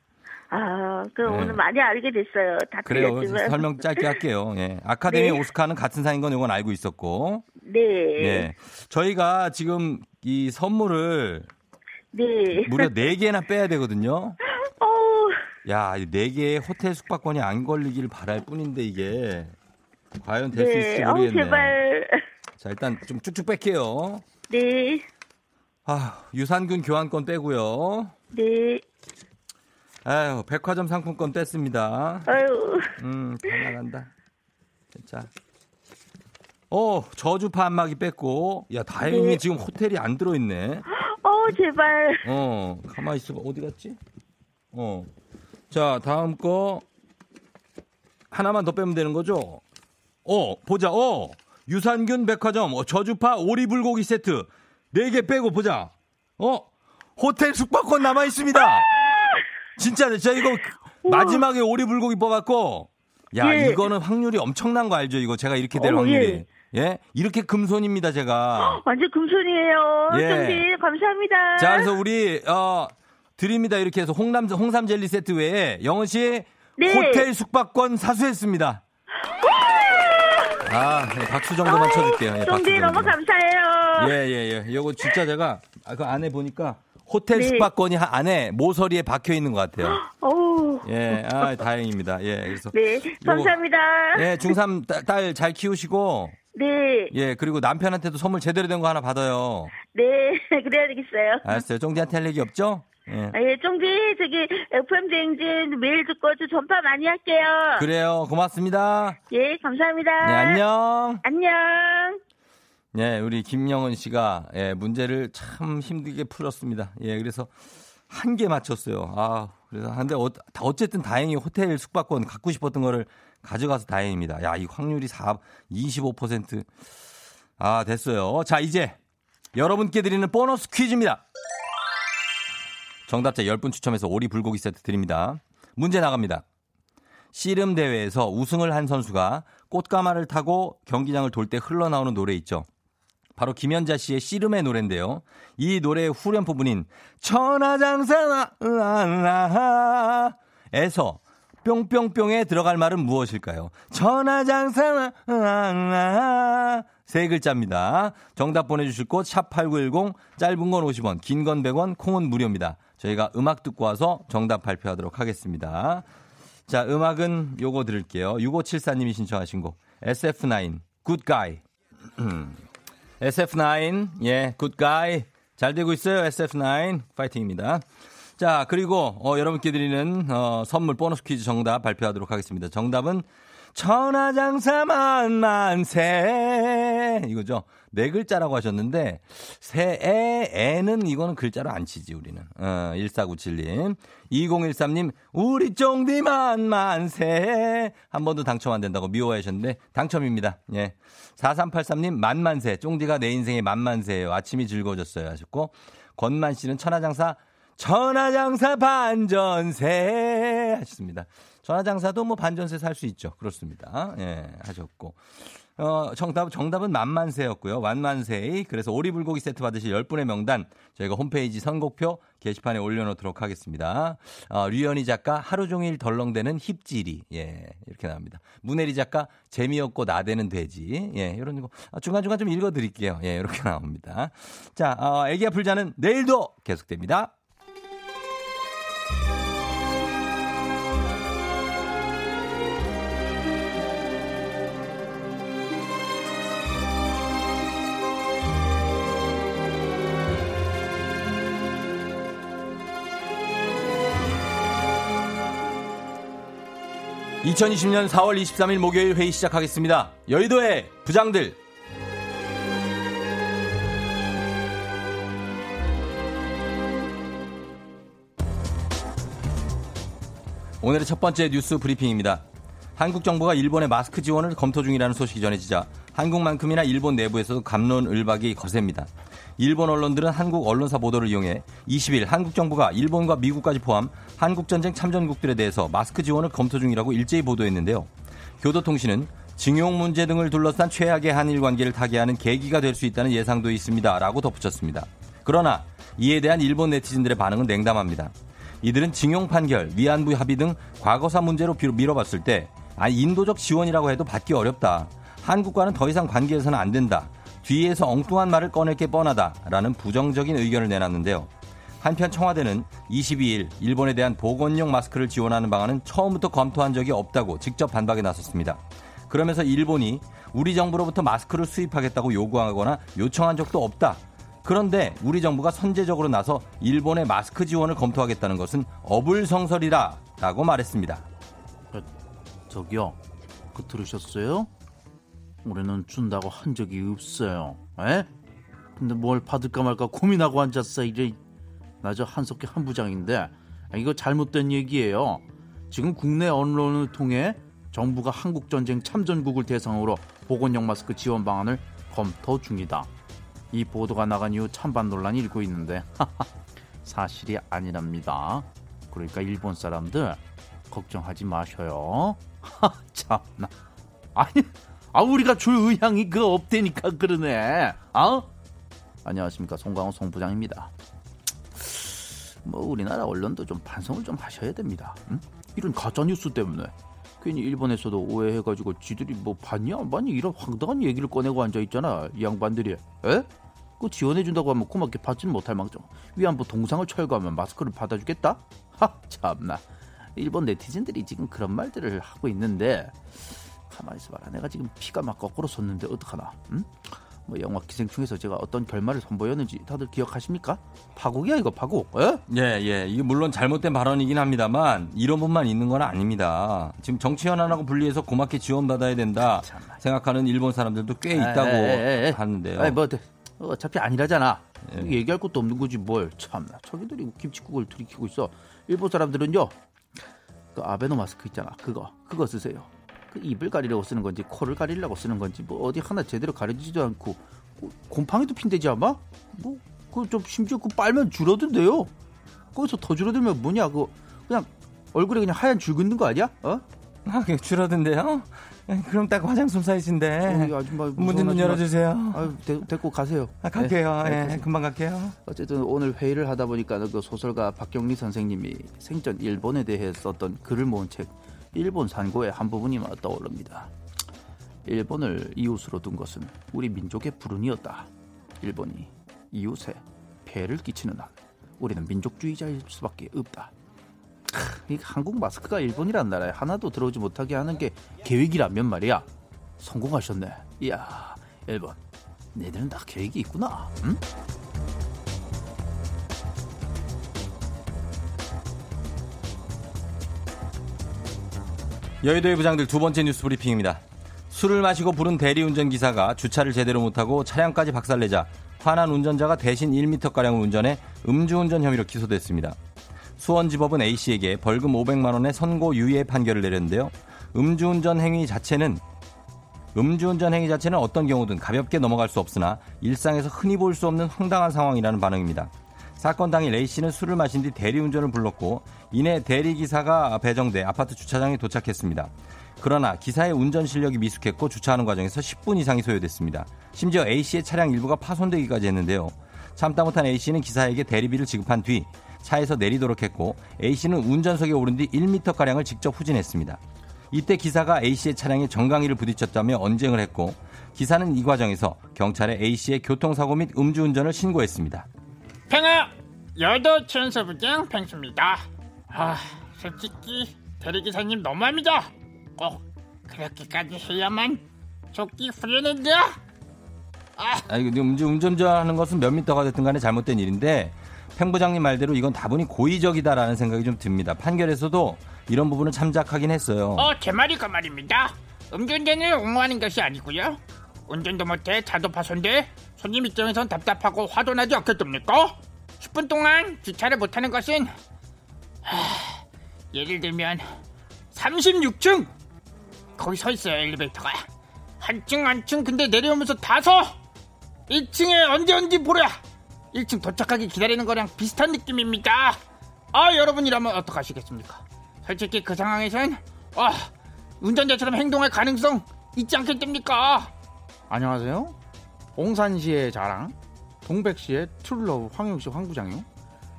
아, 그럼 네. 오늘 많이 알게 됐어요. 다 그래요. 설명 짧게 할게요. 예. 아카데미 네. 오스카는 같은 상인 건 이건 알고 있었고. 네. 예. 저희가 지금 이 선물을 네. 무려 네개나 빼야 되거든요. *laughs* 어우, 야, 이네 개의 호텔 숙박권이 안 걸리길 바랄 뿐인데 이게 과연 될수 네. 있을지 모르겠네. 제발. 자, 일단 좀 쭉쭉 뺄게요. 네. 아, 유산균 교환권 빼고요. 네. 아유, 백화점 상품권 뺐습니다. 아유. 음, 다 나간다. 진짜. 어, 저주파 안마기 뺐고. 야, 다행히 네. 지금 호텔이 안 들어있네. 어우, 제발. 어, 가만히 있어봐. 어디 갔지? 어. 자, 다음 거. 하나만 더 빼면 되는 거죠? 어, 보자. 어, 유산균 백화점, 어, 저주파 오리불고기 세트. 네 개 빼고 보자. 어, 호텔 숙박권 남아 있습니다. 진짜, 진짜 이거 마지막에 오리불고기 뽑았고. 야, 예. 이거는 확률이 엄청난 거 알죠? 이거 제가 이렇게 될 어, 확률이. 예. 이렇게 금손입니다, 제가. 완전 금손이에요. 예. 쫑지 감사합니다. 자, 그래서 우리 어 드립니다. 이렇게 해서 홍남 홍삼 젤리 세트 외에 영은 씨 네. 호텔 숙박권 사수했습니다. 아, 네, 박수 정도만 쳐줄게요. 예, 쫑지 너무 정도. 감사해요. 예, 예, 예. 이거 진짜 제가 아, 그 안에 보니까 호텔 네. 숙박권이 하- 안에 모서리에 박혀 있는 것 같아요. *gasps* 예, 아, 다행입니다. 예, 그래서 네. 감사합니다. 예, 중3 딸 잘 키우시고 네. 예, 그리고 남편한테도 선물 제대로 된 거 하나 받아요. 네. *laughs* 그래야 되겠어요. 알았어요. 쫑디한테 할 얘기 없죠? 예. 아, 예, 쫑지, 저기, FM 대행진 매일 듣고 저 전파 많이 할게요. 그래요. 고맙습니다. 예, 감사합니다. 네, 안녕. 안녕. 네, 우리 김영은 씨가 예, 문제를 참 힘들게 풀었습니다. 예, 그래서 한 개 맞췄어요. 아, 그래서 근데 어, 다 어쨌든 다행히 호텔 숙박권 갖고 싶었던 거를 가져가서 다행입니다. 야, 이 확률이 4 25%. 아, 됐어요. 자, 이제 여러분께 드리는 보너스 퀴즈입니다. 정답자 10분 추첨해서 오리 불고기 세트 드립니다. 문제 나갑니다. 씨름 대회에서 우승을 한 선수가 꽃가마를 타고 경기장을 돌 때 흘러나오는 노래 있죠. 바로 김연자 씨의 씨름의 노래인데요. 이 노래의 후렴 부분인 천하장사에서 뿅뿅뿅에 들어갈 말은 무엇일까요? 천하장사 세 글자입니다. 정답 보내주실 곳 샵8910 짧은 건 50원 긴 건 100원 콩은 무료입니다. 저희가 음악 듣고 와서 정답 발표하도록 하겠습니다. 자 음악은 요거 들을게요. 6574님이 신청하신 곡 SF9 Good Guy SF9, 예, 굿가이. 잘 되고 있어요, SF9. 파이팅입니다. 자, 그리고, 어, 여러분께 드리는, 어, 선물 보너스 퀴즈 정답 발표하도록 하겠습니다. 정답은 천하장사 만 만세. 이거죠. 네 글자라고 하셨는데, 새에, 애는 이거는 글자로 안 치지, 우리는. 어, 1497님. 2013님, 우리 쫑디 만 만세. 한 번도 당첨 안 된다고 미워하셨는데, 당첨입니다. 예. 4383님, 만만세. 쫑디가 내 인생의 만만세예요. 아침이 즐거워졌어요. 하셨고, 권만 씨는 천하장사, 천하장사 반전세. 하셨습니다. 전화장사도 뭐 반전세 살 수 있죠. 그렇습니다. 예, 하셨고. 어, 정답, 정답은 만만세였고요. 만만세이. 그래서 오리불고기 세트 받으실 10분의 명단 저희가 홈페이지 선곡표 게시판에 올려놓도록 하겠습니다. 어, 류현희 작가 하루 종일 덜렁대는 힙질이. 예, 이렇게 나옵니다. 문혜리 작가 재미없고 나대는 돼지. 예, 이런 거. 아, 중간중간 좀 읽어드릴게요. 예, 이렇게 *laughs* 나옵니다. 자, 어, 애기야 풀자는 내일도 계속됩니다. (2020년 4월 23일) 목요일 회의 시작하겠습니다 여의도의 부장들 오늘의 첫 번째 뉴스 브리핑입니다. 한국 정부가 일본의 마스크 지원을 검토 중이라는 소식이 전해지자 한국만큼이나 일본 내부에서도 감론을박이 거셉니다. 일본 언론들은 한국 언론사 보도를 이용해 20일 한국 정부가 일본과 미국까지 포함 한국전쟁 참전국들에 대해서 마스크 지원을 검토 중이라고 일제히 보도했는데요. 교도통신은 징용 문제 등을 둘러싼 최악의 한일 관계를 타개하는 계기가 될 수 있다는 예상도 있습니다. 라고 덧붙였습니다. 그러나 이에 대한 일본 네티즌들의 반응은 냉담합니다. 이들은 징용 판결, 위안부 합의 등 과거사 문제로 밀어봤을 때 아, 인도적 지원이라고 해도 받기 어렵다. 한국과는 더 이상 관계에서는 안 된다. 뒤에서 엉뚱한 말을 꺼낼 게 뻔하다 라는 부정적인 의견을 내놨는데요. 한편 청와대는 22일 일본에 대한 보건용 마스크를 지원하는 방안은 처음부터 검토한 적이 없다고 직접 반박에 나섰습니다. 그러면서 일본이 우리 정부로부터 마스크를 수입하겠다고 요구하거나 요청한 적도 없다. 그런데 우리 정부가 선제적으로 나서 일본의 마스크 지원을 검토하겠다는 것은 어불성설이다 라고 말했습니다. 저기요, 그 들으셨어요? 우리는 준다고 한 적이 없어요. 에? 근데 뭘 받을까 말까 고민하고 앉았어. 이제 나저 한석기 한 부장인데 이거 잘못된 얘기예요. 지금 국내 언론을 통해 정부가 한국 전쟁 참전국을 대상으로 보건용 마스크 지원 방안을 검토 중이다. 이 보도가 나간 이후 찬반 논란이 일고 있는데 *laughs* 사실이 아니랍니다. 그러니까 일본 사람들 걱정하지 마셔요. *laughs* 참나. 아니, 아 우리가 줄 의향이 그 없대니까 그러네. 아? 안녕하십니까 송강호 송 부장입니다. 뭐 우리나라 언론도 좀 반성을 좀 하셔야 됩니다. 응? 이런 가짜 뉴스 때문에 괜히 일본에서도 오해해가지고 지들이 뭐 봤냐 안 봤냐 이런 황당한 얘기를 꺼내고 앉아 있잖아 이 양반들이. 에? 그 지원해준다고 하면 고맙게 받지는 못할 망정 위안부 동상을 철거하면 마스크를 받아주겠다? 하 참나 일본 네티즌들이 지금 그런 말들을 하고 있는데 가만히 있어봐라 내가 지금 피가 막 거꾸로 솟는데 어떡하나 응? 뭐 영화 기생충에서 제가 어떤 결말을 선보였는지 다들 기억하십니까? 파국이야 이거 파국 에? 예, 예. 이게 물론 잘못된 발언이긴 합니다만 이런 분만 있는 건 아닙니다. 지금 정치 현안하고 분리해서 고맙게 지원받아야 된다. 생각하는 일본 사람들도 꽤 있다고 에이, 에이, 에이. 하는데요. 아이 뭐 어차피 아니라잖아 예. 얘기할 것도 없는 거지 뭘 참나 저기들이 김치국을 들이키고 있어 일본 사람들은요 그 아베노 마스크 있잖아 그거 그거 쓰세요 그 입을 가리려고 쓰는 건지 코를 가리려고 쓰는 건지 뭐 어디 하나 제대로 가려지지도 않고 그 곰팡이도 핀대지 아마 뭐 그 좀 심지어 그 빨면 줄어든대요 거기서 더 줄어들면 뭐냐 그 그냥 얼굴에 그냥 하얀 줄 긋는 거 아니야 어? 아, 그게 줄어든데요? 예, 그럼 딱 화장솜 사이즈인데. 어, 이 아줌마 문좀 무서운 아줌마. 열어주세요. 아유 데, 데리고 가세요 아, 갈게요. 네, 예, 가세요. 금방 갈게요. 어쨌든 오늘 회의를 하다 보니까 그 소설가 박경리 선생님이 생전 일본에 대해 썼던 글을 모은 책 일본 산고의 한 부분이 떠오릅니다. 일본을 이웃으로 둔 것은 우리 민족의 불운이었다. 일본이 이웃에 폐를 끼치는 한 우리는 민족주의자일 수밖에 없다. 크, 이 한국 마스크가 일본이란 나라에 하나도 들어오지 못하게 하는 게 계획이라면 말이야. 성공하셨네. 이야, 일본. 너희들은 다 계획이 있구나. 응? 여의도의 부장들 두 번째 뉴스 브리핑입니다. 술을 마시고 부른 대리운전 기사가 주차를 제대로 못하고 차량까지 박살내자 화난 운전자가 대신 1m가량을 운전해 음주운전 혐의로 기소됐습니다. 수원지법은 A씨에게 벌금 500만 원의 선고 유예 판결을 내렸는데요. 음주운전 행위 자체는 음주운전 행위 자체는 어떤 경우든 가볍게 넘어갈 수 없으나 일상에서 흔히 볼 수 없는 황당한 상황이라는 반응입니다. 사건 당일 A 씨는 술을 마신 뒤 대리운전을 불렀고 이내 대리기사가 배정돼 아파트 주차장에 도착했습니다. 그러나 기사의 운전 실력이 미숙했고 주차하는 과정에서 10분 이상이 소요됐습니다. 심지어 A 씨의 차량 일부가 파손되기까지 했는데요. 참다 못한 A 씨는 기사에게 대리비를 지급한 뒤 차에서 내리도록 했고 A 씨는 운전석에 오른 뒤 1m가량을 직접 후진했습니다. 이때 기사가 A 씨의 차량에 정강이를 부딪혔다며 언쟁을 했고 기사는 이 과정에서 경찰에 A 씨의 교통사고 및 음주운전을 신고했습니다. 팽아 여도 천서부장 팽수입니다. 아 솔직히 대리기사님 너무합니다. 꼭 그렇게까지 해야만 속기 후련한데. 아, 이거 음주, 음주 운전하는 것은 몇 미터가 됐든 간에 잘못된 일인데 팽 부장님 말대로 이건 다분히 고의적이다라는 생각이 좀 듭니다. 판결에서도 이런 부분은 참작하긴 했어요. 어, 제 말이 그 말입니다. 음주운전을 옹호하는 것이 아니고요. 운전도 못해 차도 파손돼 손님 입장에선 답답하고 화도 나지 않겠습니까? 10분 동안 주차를 못하는 것은 하, 예를 들면 36층. 거기 서 있어요 엘리베이터가. 한 층 한 층 근데 내려오면서 다서. 1층에 언제 언제 보랴. 1층 도착하기 기다리는 거랑 비슷한 느낌입니다. 아 여러분이라면 어떡하시겠습니까? 솔직히 그 상황에선 아 운전자처럼 행동할 가능성 있지 않겠습니까? 안녕하세요. 옹산시의 자랑, 동백시의 트룰러브 황영씨 황부장이요.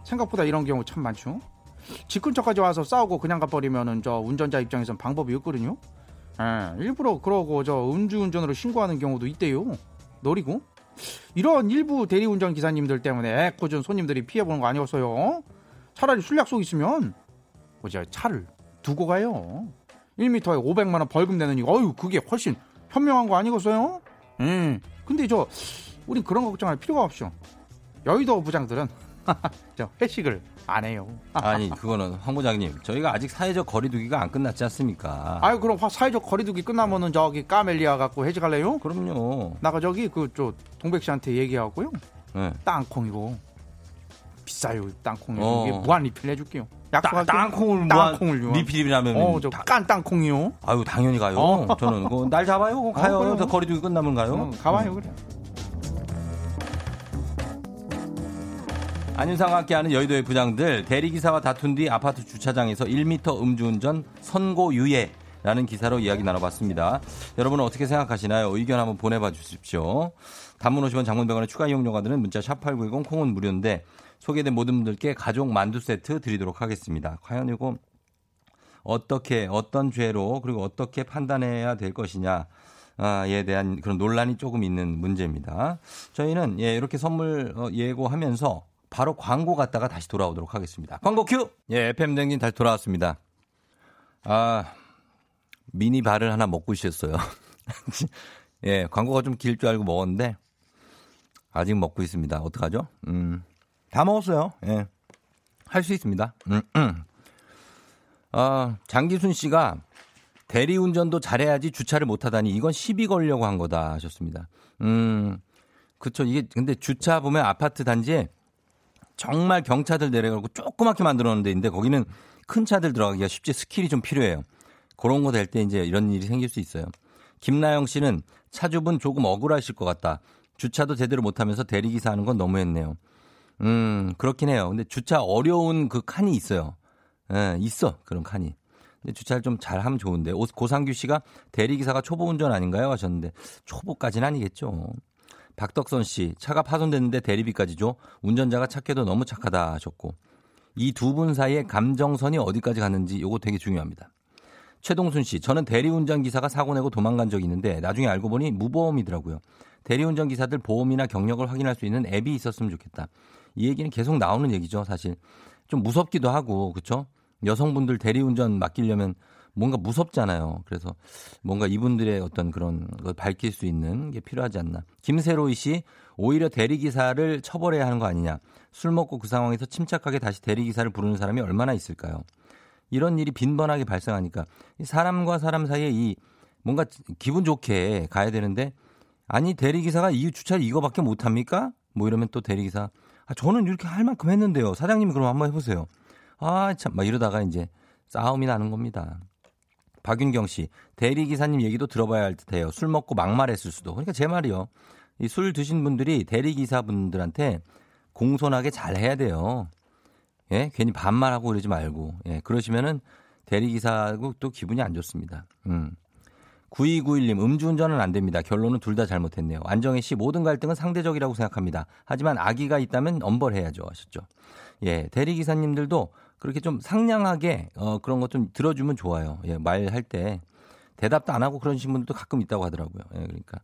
생각보다 이런 경우 참 많죠. 집 근처까지 와서 싸우고 그냥 가버리면은 저 운전자 입장에선 방법이 없거든요. 예, 일부러 그러고 저 음주운전으로 신고하는 경우도 있대요. 노리고. 이런 일부 대리운전 기사님들 때문에 애꿎은 손님들이 피해보는 거 아니었어요? 차라리 술 약속 있으면 뭐지 차를 두고 가요. 1m에 500만 원 벌금 내는 이거 어유 그게 훨씬 현명한 거 아니겠어요? 음. 근데 저 우린 그런 거 걱정할 필요가 없죠. 여의도 부장들은 *laughs* 저 회식을 안 해요. 아니 *laughs* 그거는 황 부장님 저희가 아직 사회적 거리두기가 안 끝났지 않습니까? 아유 그럼 화- 사회적 거리두기 끝나면은 저기 까멜리아 갖고 회식할래요? 그럼요. 나가 저기 그 저 동백 씨한테 얘기하고요. 네. 땅콩이고 비싸요 땅콩이 어. 무한 리필 해줄게요. 땅, 약속할게요. 땅콩을 땅콩을 무한- 리필이라면 어, 저 다- 깐 땅콩이요. 아유 당연히 가요. 어. 저는 그거 날 잡아요. 그거 가요. 그래요. 더 거리 두기 끝나면 가요. 어, 가봐요 그래. 안윤상과 함께하는 여의도의 부장들 대리기사와 다툰 뒤 아파트 주차장에서 1m 음주운전 선고 유예 라는 기사로 이야기 나눠봤습니다. 여러분은 어떻게 생각하시나요? 의견 한번 보내봐 주십시오. 단문 50원 장문병원의 추가 이용료가 드는 문자 샵8910 콩은 무료인데 소개된 모든 분들께 가족 만두 세트 드리도록 하겠습니다. 과연 이거 어떻게 어떤 죄로 그리고 어떻게 판단해야 될 것이냐 에 대한 그런 논란이 조금 있는 문제입니다. 저희는 예, 이렇게 선물 어, 예고하면서 바로 광고 갔다가 다시 돌아오도록 하겠습니다. 광고 큐! 예, FM 댕진 다시 돌아왔습니다. 아, 미니 발을 하나 먹고 있었어요. *laughs* 예, 광고가 좀 길 줄 알고 먹었는데 아직 먹고 있습니다. 어떡하죠? 음, 다 먹었어요. 예. 할 수 있습니다. 아, 장기순 씨가 대리운전도 잘해야지 주차를 못하다니 이건 시비 걸려고 한 거다 하셨습니다. 음, 그쵸. 이게 근데 주차 보면 아파트 단지에 정말 경차들 내려가고 조그맣게 만들어 놓은 데인데 거기는 큰 차들 들어가기가 쉽지 skill이 좀 필요해요. 그런 거 될 때 이제 이런 일이 생길 수 있어요. 김나영 씨는 차주분 조금 억울하실 것 같다. 주차도 제대로 못하면서 대리기사 하는 건 너무했네요. 음, 그렇긴 해요. 근데 주차 어려운 그 칸이 있어요. 예, 있어. 그런 칸이. 근데 주차를 좀 잘하면 좋은데. 오- 고상규 씨가 대리기사가 초보 운전 아닌가요? 하셨는데 초보까지는 아니겠죠. 박덕선 씨, 차가 파손됐는데 대리비까지 줘. 운전자가 착해도 너무 착하다 하셨고. 이 두 분 사이의 감정선이 어디까지 갔는지 요거 되게 중요합니다. 최동순 씨, 저는 대리운전 기사가 사고 내고 도망간 적이 있는데 나중에 알고 보니 무보험이더라고요. 대리운전 기사들 보험이나 경력을 확인할 수 있는 앱이 있었으면 좋겠다. 이 얘기는 계속 나오는 얘기죠, 사실. 좀 무섭기도 하고, 그렇죠? 여성분들 대리운전 맡기려면 뭔가 무섭잖아요. 그래서 뭔가 이분들의 어떤 그런 걸 밝힐 수 있는 게 필요하지 않나. 김세로이 씨, 오히려 대리기사를 처벌해야 하는 거 아니냐. 술 먹고 그 상황에서 침착하게 다시 대리기사를 부르는 사람이 얼마나 있을까요? 이런 일이 빈번하게 발생하니까 이 사람과 사람 사이에 이 뭔가 기분 좋게 가야 되는데 아니 대리기사가 이 주차를 이거밖에 못합니까? 뭐 이러면 또 대리기사 아 저는 이렇게 할 만큼 했는데요. 사장님이 그럼 한번 해보세요. 아 참 막 이러다가 이제 싸움이 나는 겁니다. 박윤경 씨 대리기사님 얘기도 들어봐야 할 듯해요. 술 먹고 막말했을 수도. 그러니까 제 말이요. 이 술 드신 분들이 대리기사분들한테 공손하게 잘 해야 돼요. 예, 괜히 반말하고 그러지 말고. 예, 그러시면은 대리기사하고 또 기분이 안 좋습니다. 음. 9291님, 음주운전은 안 됩니다. 결론은 둘 다 잘못했네요. 안정혜 씨, 모든 갈등은 상대적이라고 생각합니다. 하지만 악의가 있다면 엄벌해야죠. 하셨죠. 예, 대리 기사님들도 그렇게 좀 상냥하게, 어, 그런 것 좀 들어주면 좋아요. 예, 말할 때. 대답도 안 하고 그러신 분들도 가끔 있다고 하더라고요. 예, 그러니까.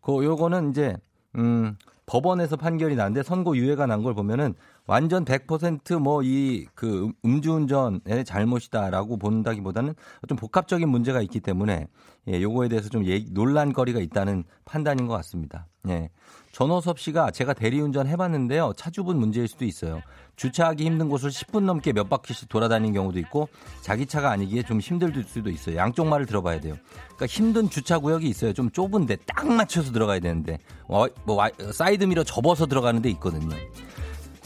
그, 요거는 이제, 음, 법원에서 판결이 나는데 선고 유예가 난 걸 보면은 완전 100%뭐 이 그 음주운전의 잘못이다라고 본다기보다는 좀 복합적인 문제가 있기 때문에 예, 요거에 대해서 좀 얘기, 논란거리가 있다는 판단인 것 같습니다. 예. 전호섭 씨가 제가 대리운전 해봤는데요. 차주분 문제일 수도 있어요. 주차하기 힘든 곳을 10분 넘게 몇 바퀴씩 돌아다니는 경우도 있고 자기 차가 아니기에 좀 힘들 수도 있어요. 양쪽 말을 들어봐야 돼요. 그러니까 힘든 주차 구역이 있어요. 좀 좁은데 딱 맞춰서 들어가야 되는데 어, 뭐 와- 사이드미러 접어서 들어가는 데 있거든요.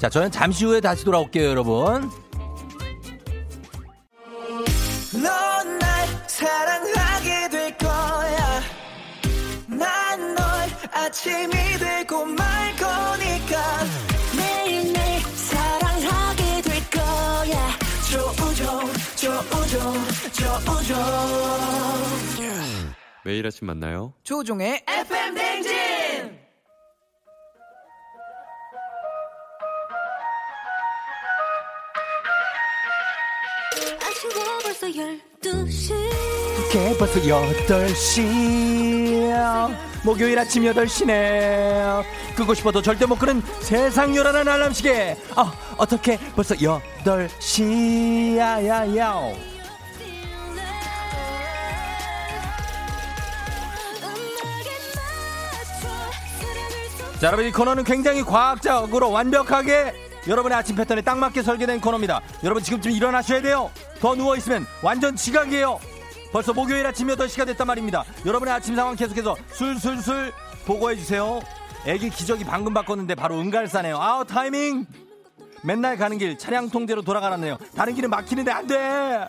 자, 저는 잠시 후에 다시 돌아올게요, 여러분. 매일 아침 만나요. 조종의 FM 대 벌써 8시. 목요일 아침 8시네. 끄고 싶어도 절대 못 끄는 세상 요란한 알람 시계. 아, 어떻게 벌써 8시. 야 야야. 자, 여러분 이 코너는 굉장히 과학적으로 완벽하게 여러분의 아침 패턴에 딱 맞게 설계된 코너입니다. 여러분 지금쯤 일어나셔야 돼요. 더 누워 있으면 완전 지각이에요. 벌써 목요일 아침 8시가 됐단 말입니다. 여러분의 아침 상황 계속해서 술술술 보고해 주세요. 애기 기저귀 방금 바꿨는데 바로 은갈사네요. 아우 타이밍. 맨날 가는 길 차량 통제로 돌아가라네요. 다른 길은 막히는데 안 돼.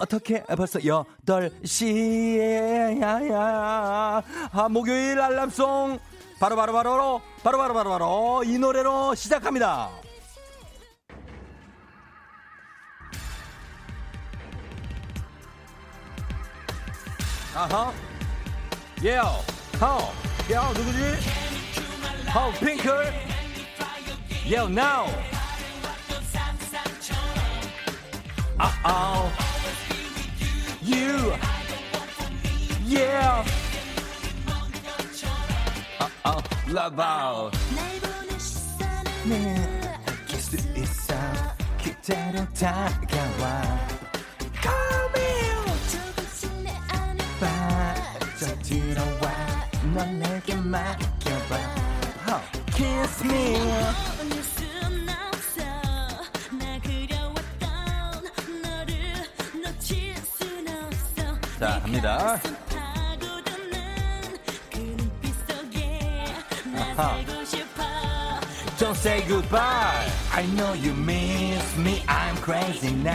어떻게? 벌써 8시에 야야. 아 목요일 알람송. 바로 바로 바로 바로 바로 바로 바로 이 노래로 시작합니다. 아하. 예요. 하우 야 누구지? 하우 핑클. 예요. 나우 아아 you. Yeah. 아아 love out. 수 있어 그대로 다가와 빠져 들어와 넌 내게 맡겨봐 oh, Kiss me 자 갑니다 아하. Don't say goodbye. I know you miss me. I'm crazy now.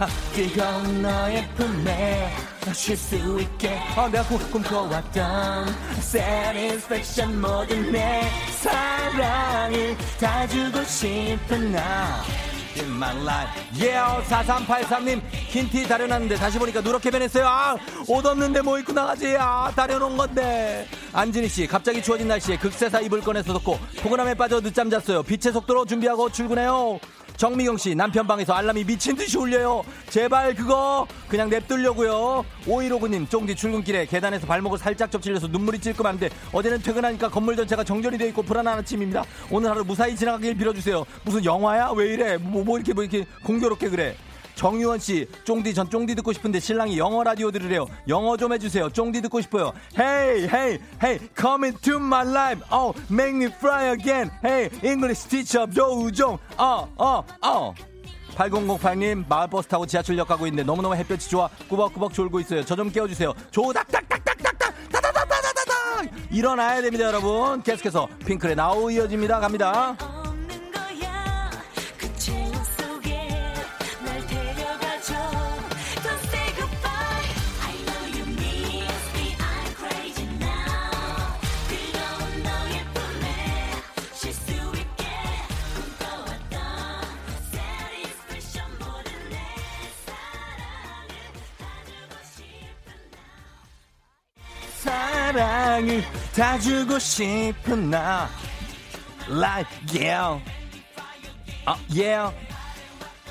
아, 뜨거운 너의 품에 쉴수 있게. 어, 내가 꿈- 꿈꿔왔던 satisfaction 모든 내 사랑을 다 주고 싶은 나. My life. Yeah, 4383님, 흰티 다려놨는데 다시 보니까 누렇게 변했어요. 아, 옷 없는데 뭐 입고 나가지. 아, 다려놓은 건데. 안진희 씨, 갑자기 추워진 날씨에 극세사 입을 꺼내서 덮고 포근함에 빠져 늦잠 잤어요. 빛의 속도로 준비하고 출근해요. 정미경 씨 남편 방에서 알람이 미친 듯이 울려요. 제발 그거 그냥 냅두려고요. 5159님 쫑디 출근길에 계단에서 발목을 살짝 접질려서 눈물이 찔끔한데 어제는 퇴근하니까 건물 전체가 정전이 돼 있고 불안한 아침입니다. 오늘 하루 무사히 지나가길 빌어주세요. 무슨 영화야? 왜 이래? 뭐, 뭐 이렇게 뭐 이렇게 공교롭게 그래? 정유원 씨, 쫑디 전 쫑디 듣고 싶은데 신랑이 영어 라디오 들으래요. 영어 좀 해주세요. 쫑디 듣고 싶어요. Hey, hey, hey, come into my life. Oh, make me fly again. Hey, English teacher 조우종. 어, 어, 어. 8008님 마을버스 타고 지하철역 가고 있는데 너무너무 햇볕이 좋아 꾸벅꾸벅 졸고 있어요 저 좀 깨워주세요 조닥닥닥닥닥닥 다다다다다다닥 일어나야 됩니다 여러분 계속해서 핑클의 나우 이어집니다 갑니다 사랑을 다 주고 싶은 나. Like yeah. 어 yeah.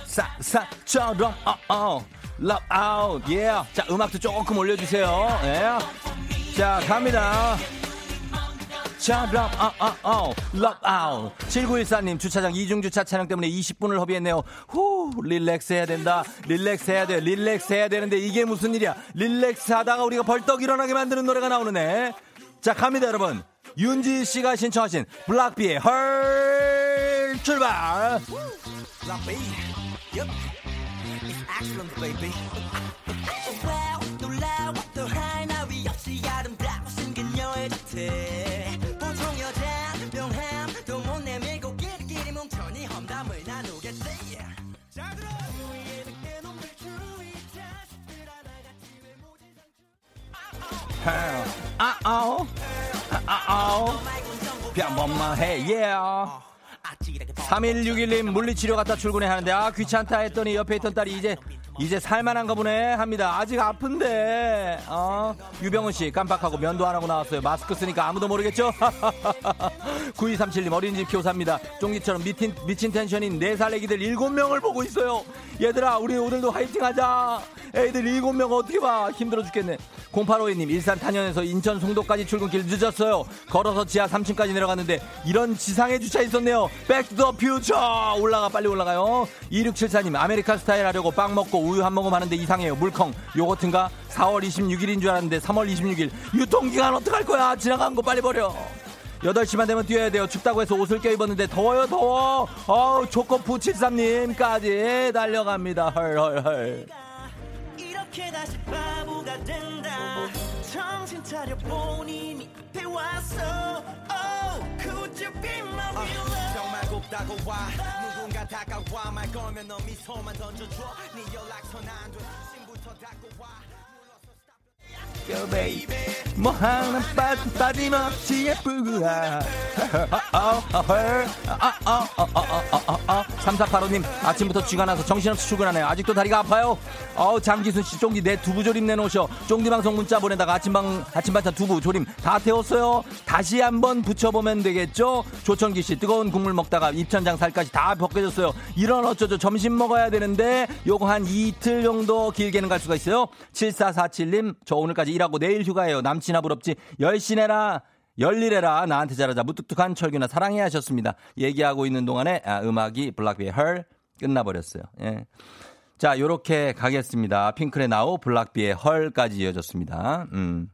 사사처럼 어 어. Love out yeah. 자 음악도 조금 올려주세요. 예. 자 갑니다 처럼 어어어 love out 7914님 주차장 이중주차 차량 때문에 20분을 허비했네요. 후 릴렉스 해야 된다. 릴렉스 해야 돼 릴렉스 해야 되는데 이게 무슨 일이야? 릴렉스 하다가 우리가 벌떡 일어나게 만드는 노래가 나오네 자 갑니다 여러분. 윤지 씨가 신청하신 블락비의 헐 출발. wow 아아오 아아오 평범만 해 yeah 3161님 물리치료 갔다 출근해 하는데 아 귀찮다 했더니 옆에 있던 딸이 이제 이제 살만한가 보네 합니다. 아직 아픈데. 어? 유병훈 씨 깜빡하고 면도 안 하고 나왔어요. 마스크 쓰니까 아무도 모르겠죠? *laughs* 9237님 어린이집 교사입니다. 쫑기처럼 미친, 미친 텐션인 4살 애기들 7명을 보고 있어요. 얘들아 우리 오늘도 화이팅 하자. 애들 7명 어떻게 봐? 힘들어 죽겠네. 0852님 일산 탄현에서 인천 송도까지 출근길 늦었어요. 걸어서 지하 3층까지 내려갔는데 이런 지상에 주차 있었네요. Back to the Future 올라가 빨리 올라가요. 2674님 American 스타일 하려고 빵 먹고 우유 한 모금 하는데 이상해요 물컹 요거트인가 4월 26일인 줄 알았는데 3월 26일 유통기간 어떡할 거야 지나간 거 빨리 버려 8시만 되면 뛰어야 돼요. 춥다고 해서 옷을 껴입었는데 더워요, 더워. 어우, 초코푸 73님까지 달려갑니다. 헐헐헐. 이렇게 다시 바보가 된다 정신 차려 본인이 앞에 왔어. Oh, could you be my real love? 정말 곱다고 와. 누군가 다가와. 말 걸면 너 미소만 던져줘. 네 연락처 난돼 Yo, baby. 뭐 하나 빠, 빠짐없이 예쁘구나. 아, 아, 헐. 아, 아, 아, 아, 아, 아, 아. 3485님, 아침부터 쥐가 나서 정신없이 출근하네요. 아직도 다리가 아파요. 어우, 장기순 씨, 쫑디 내 두부 조림 내놓으셔. 쫑디 방송 문자 보내다가 아침방, 아침 반찬 두부 조림 다 태웠어요. 다시 한번 붙여보면 되겠죠? 조천기 씨, 뜨거운 국물 먹다가 입천장 살까지 다 벗겨졌어요. 이런 어쩌죠. 점심 먹어야 되는데, 요거 한 이틀 정도 길게는 갈 수가 있어요. 7447님, 저 오늘까지 일하고 내일 휴가예요. 남친아 부럽지. 열심해라. 열일해라. 나한테 잘하자. 무뚝뚝한 철규나 사랑해 하셨습니다. 얘기하고 있는 동안에 아, 음악이 블락비의 헐 끝나버렸어요. 예. 자, 요렇게 가겠습니다. 핑클의 Now, 블락비의 헐까지 이어졌습니다. 음.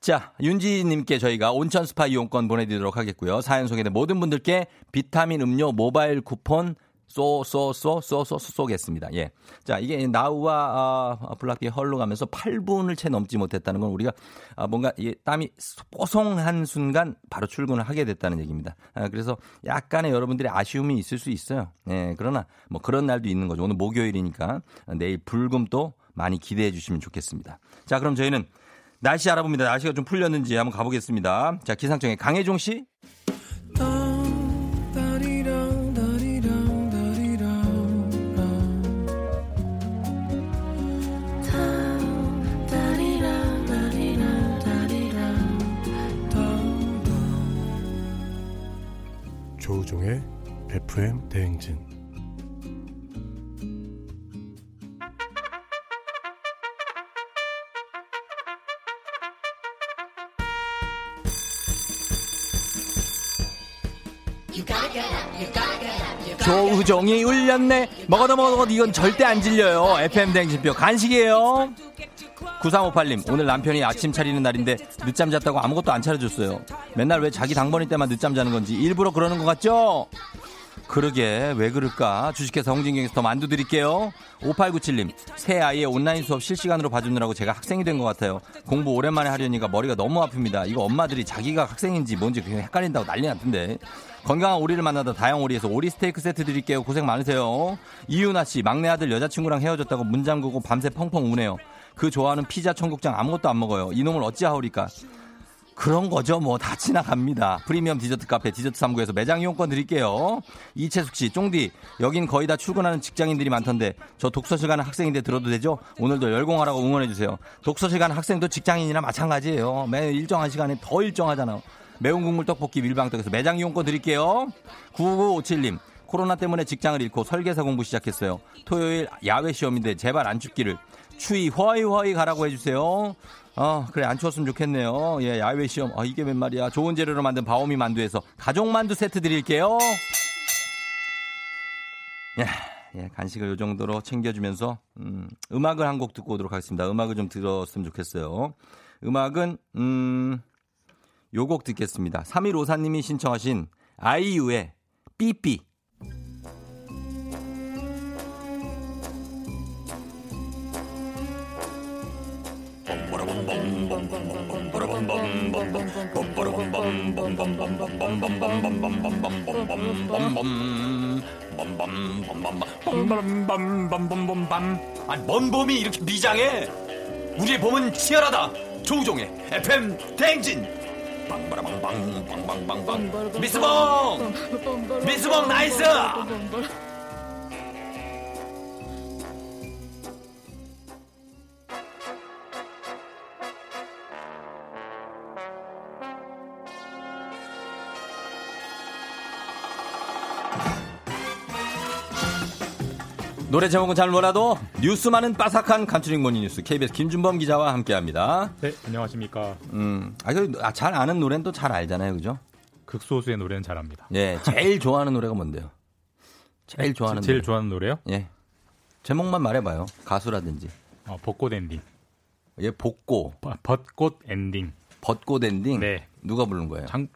자, 윤지님께 저희가 온천 스파 이용권 보내드리도록 하겠고요. 사연 소개된 모든 분들께 비타민 음료 모바일 쿠폰 쏘, 쏘, 쏘, 쏘, 쏘, 쏘겠습니다. 예. 자, 이게 Now와 아, 블락비 헐로 가면서 8분을 채 넘지 못했다는 건 우리가 아, 뭔가 이 땀이 뽀송한 순간 바로 출근을 하게 됐다는 얘기입니다. 아, 그래서 약간의 여러분들의 아쉬움이 있을 수 있어요. 예. 그러나 뭐 그런 날도 있는 거죠. 오늘 목요일이니까 내일 불금 또 많이 기대해 주시면 좋겠습니다. 자, 그럼 저희는 날씨 알아봅니다. 날씨가 좀 풀렸는지 한번 가보겠습니다. 자, 기상청의 강혜종 씨. 조우종의 FM 대행진. 조우종이 울렸네. 먹어도 먹어도 이건 절대 안 질려요. FM 대행진 뼈 간식이에요. 9358님, 오늘 남편이 아침 차리는 날인데 늦잠 잤다고 아무것도 안 차려줬어요. 맨날 왜 자기 당번일 때만 늦잠 자는 건지 일부러 그러는 것 같죠? 그러게, 왜 그럴까? 주식회사 홍진경에서 더 만두 드릴게요. 5897님, 새 아이의 온라인 수업 실시간으로 봐주느라고 제가 학생이 된 것 같아요. 공부 오랜만에 하려니까 머리가 너무 아픕니다. 이거 엄마들이 자기가 학생인지 뭔지 그냥 헷갈린다고 난리 났던데. 건강한 오리를 만나다 다양오리에서 오리 스테이크 세트 드릴게요. 고생 많으세요. 이윤아 씨, 막내 아들 여자친구랑 헤어졌다고 문 잠그고 밤새 펑펑 우네요. 그 좋아하는 피자 청국장 아무것도 안 먹어요. 이놈을 어찌하오리까? 그런 거죠. 뭐 다 지나갑니다. 프리미엄 디저트 카페 디저트 3구에서 매장 이용권 드릴게요. 이채숙 씨, 쫑디, 여긴 거의 다 출근하는 직장인들이 많던데 저 독서실 가는 학생인데 들어도 되죠? 오늘도 열공하라고 응원해 주세요. 독서실 가는 학생도 직장인이나 마찬가지예요. 매 일정한 시간에 더 일정하잖아요. 매운 국물 떡볶이 밀방떡에서 매장 이용권 드릴게요. 9957님. 코로나 때문에 직장을 잃고 설계사 공부 시작했어요. 토요일 야외 시험인데 제발 안 춥기를 추위 허이 허이 가라고 해주세요. 어, 그래, 안 추웠으면 좋겠네요. 예, 야외 시험. 아, 이게 웬 말이야. 좋은 재료로 만든 바오미 만두에서 가족 만두 세트 드릴게요. 예, 예, 간식을 요 정도로 챙겨주면서, 음, 음악을 한 곡 듣고 오도록 하겠습니다. 음악을 좀 들었으면 좋겠어요. 음악은, 음, 요 곡 듣겠습니다. 3154님이 신청하신 아이유의 삐삐. 아니 뭔 봄이 이렇게 비장해? 우리의 봄은 치열하다. 조우종의 FM 댕진. 빵바라빵빵 빵빵빵빵. 미스봉. 미스봉 nice. 노래 제목은 잘 몰라도 뉴스만은 빠삭한 간추린 morning 뉴스 KBS 김준범 기자와 함께합니다. 네, 안녕하십니까. 음, 아, 그, 아, 잘 아는 노래는 또 잘 알잖아요, 그죠? 극소수의 노래는 잘합니다. 예, 제일 좋아하는 노래가 뭔데요? 제일 좋아하는 제, 제일 노래. 좋아하는 노래요? 예, 제목만 말해봐요. 가수라든지. 어, 벚꽃 엔딩. 예, 복고, 버- 벚꽃 엔딩. 벚꽃 엔딩. 네. 누가 부른 거예요? 장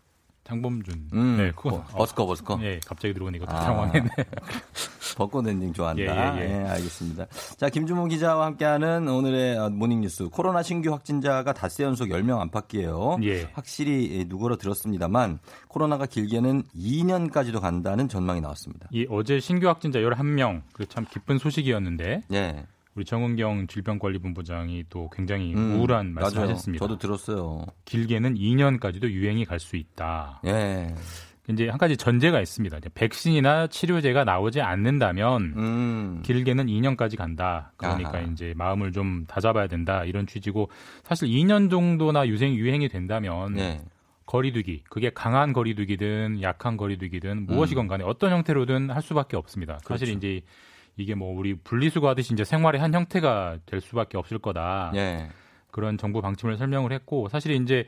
장범준. 음, 네, 그거. 버- 버스커, 버스커. 예, 갑자기 들어오니까 또 아. 당황했네. *laughs* 벚꽃 엔딩 좋아한다. 예, 예, 예. 알겠습니다. 자, 김준범 기자와 함께하는 오늘의 어, morning뉴스. 코로나 신규 확진자가 닷새 연속 10명 안팎이에요. 예. 확실히 예, 누그러들었습니다만 코로나가 길게는 2년까지도 간다는 전망이 나왔습니다. 이 어제 신규 확진자 11명. 그 참 기쁜 소식이었는데 예. 우리 정은경 질병관리본부장이 또 굉장히 음, 우울한 맞아요. 말씀하셨습니다. 저도 들었어요. 길게는 2년까지도 유행이 갈 수 있다. 예. 이제 한 가지 전제가 있습니다. 백신이나 치료제가 나오지 않는다면 음. 길게는 2년까지 간다. 그러니까 아하. 이제 마음을 좀 다잡아야 된다. 이런 취지고 사실 2년 정도나 유행 유행이 된다면 예. 거리두기 그게 강한 거리두기든 약한 거리두기든 무엇이건 간에 어떤 형태로든 할 수밖에 없습니다. 사실 그렇죠. 이제 이게 뭐 우리 분리수거 하듯이 이제 생활의 한 형태가 될 수밖에 없을 거다. 예. 그런 정부 방침을 설명을 했고 사실 이제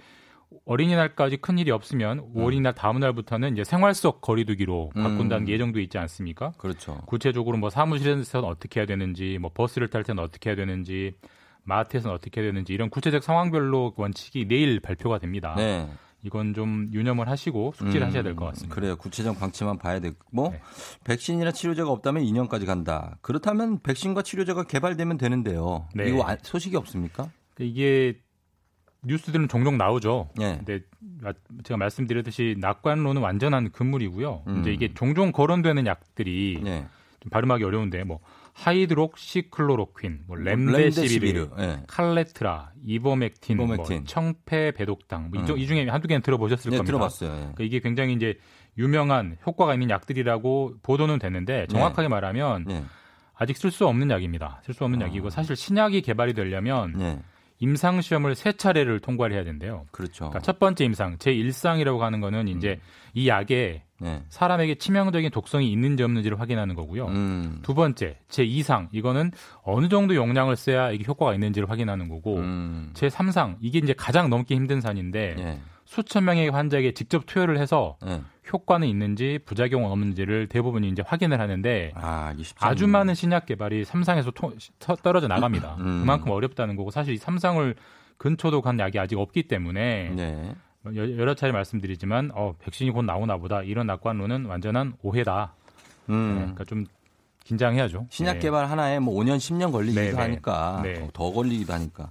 어린이날까지 큰 일이 없으면 어린이날 다음 날부터는 이제 생활 속 거리두기로 음. 바꾼다는 게 예정도 있지 않습니까? 그렇죠. 구체적으로 뭐 사무실에서는 어떻게 해야 되는지, 뭐 버스를 탈 때는 어떻게 해야 되는지, 마트에서는 어떻게 해야 되는지 이런 구체적 상황별로 원칙이 내일 발표가 됩니다. 네. 이건 좀 유념을 하시고 숙지를 음, 하셔야 될 것 같습니다. 그래요. 구체적 방침만 봐야 되고 뭐 네. 백신이나 치료제가 없다면 2년까지 간다. 그렇다면 백신과 치료제가 개발되면 되는데요. 네. 이거 아- 소식이 없습니까? 이게 뉴스들은 종종 나오죠. 예. 근데 마- 제가 말씀드렸듯이 낙관론은 완전한 금물이고요. 음. 이제 이게 종종 거론되는 약들이 예. 좀 발음하기 어려운데 뭐 하이드록시클로로퀸, 뭐 렘데시비르, 렘데시비르. 예. 칼레트라, 이버맥틴, 이버맥틴. 뭐 청페베독당 뭐 이, 중- 음. 이 중에 한두 개는 들어보셨을 네, 겁니다. 들어봤어요. 예. 그러니까 이게 굉장히 이제 유명한 효과가 있는 약들이라고 보도는 됐는데 정확하게 말하면 예. 아직 쓸 수 없는 약입니다. 쓸 수 없는 아. 약이고 사실 신약이 개발이 되려면 예. 임상 시험을 세 차례를 통과를 해야 된대요. 그렇죠. 그러니까 첫 번째 임상, 제 1상이라고 하는 거는 이제 이 약에 예. 사람에게 치명적인 독성이 있는지 없는지를 확인하는 거고요. 음. 두 번째, 제 2상 이거는 어느 정도 용량을 써야 이게 효과가 있는지를 확인하는 거고 음. 제 3상 이게 이제 가장 넘기 힘든 산인데 예. 수천 명의 환자에게 직접 투여를 해서 예. 효과는 있는지 부작용은 없는지를 대부분이 이제 확인을 하는데 아, 않네. 많은 신약 개발이 삼상에서 토- 떨어져 나갑니다. 음. 그만큼 어렵다는 거고 사실 이 삼상을 근초도 간 약이 아직 없기 때문에 네. 여- 여러 차례 말씀드리지만 어, 백신이 곧 나오나 보다 이런 낙관론은 완전한 오해다. 네, 음. 그러니까 좀 긴장해야죠. 신약 네. 개발 하나에 뭐 5년, 10년 걸리기도 네, 네. 하니까 네. 더, 더 걸리기도 하니까.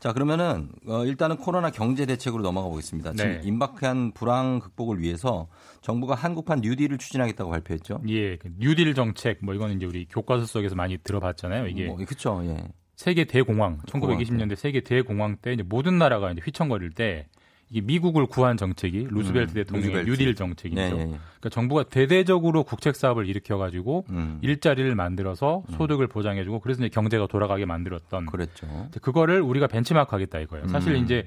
자 그러면은 어, 일단은 코로나 경제 대책으로 넘어가 보겠습니다. 지금 네. 임박한 불황 극복을 위해서 정부가 한국판 뉴딜을 추진하겠다고 발표했죠. 예, 그 뉴딜 정책 뭐 이거는 이제 우리 교과서 속에서 많이 들어봤잖아요. 이게 뭐, 그렇죠. 예. 세계 대공황, 공황 1920년대 세계 대공황 때 이제 모든 나라가 이제 휘청거릴 때 이게 미국을 구한 정책이 루스벨트 음, 대통령의 루스벨트. 뉴딜 정책이죠. 네, 예, 예. 그러니까 정부가 대대적으로 국책 사업을 일으켜 가지고 음, 일자리를 만들어서 소득을 보장해 주고 그래서 이제 경제가 돌아가게 만들었던 그랬죠. 그거를 우리가 벤치마크 하겠다 이거예요. 사실 음. 이제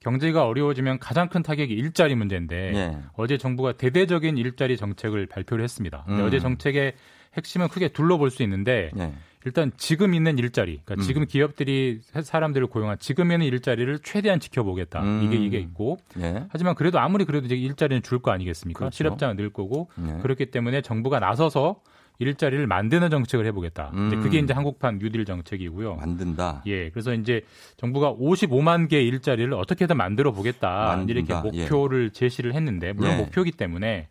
경제가 어려워지면 가장 큰 타격이 일자리 문제인데 예. 어제 정부가 대대적인 일자리 정책을 발표를 했습니다. 음. 어제 정책의 핵심은 크게 둘러볼 수 있는데 예. 일단 지금 있는 일자리, 그러니까 음. 지금 기업들이 사람들을 고용한 지금 있는 일자리를 최대한 지켜보겠다. 음. 이게 이게 있고 예. 하지만 그래도 아무리 그래도 이제 일자리는 줄 거 아니겠습니까? 그렇죠. 실업자는 늘 거고 예. 그렇기 때문에 정부가 나서서 일자리를 만드는 정책을 해보겠다. 이제 음. 그게 이제 한국판 뉴딜 정책이고요. 만든다. 예, 그래서 이제 정부가 55만 개 일자리를 어떻게든 만들어 보겠다 만든다. 이렇게 예. 목표를 제시를 했는데 물론 예. 목표이기 때문에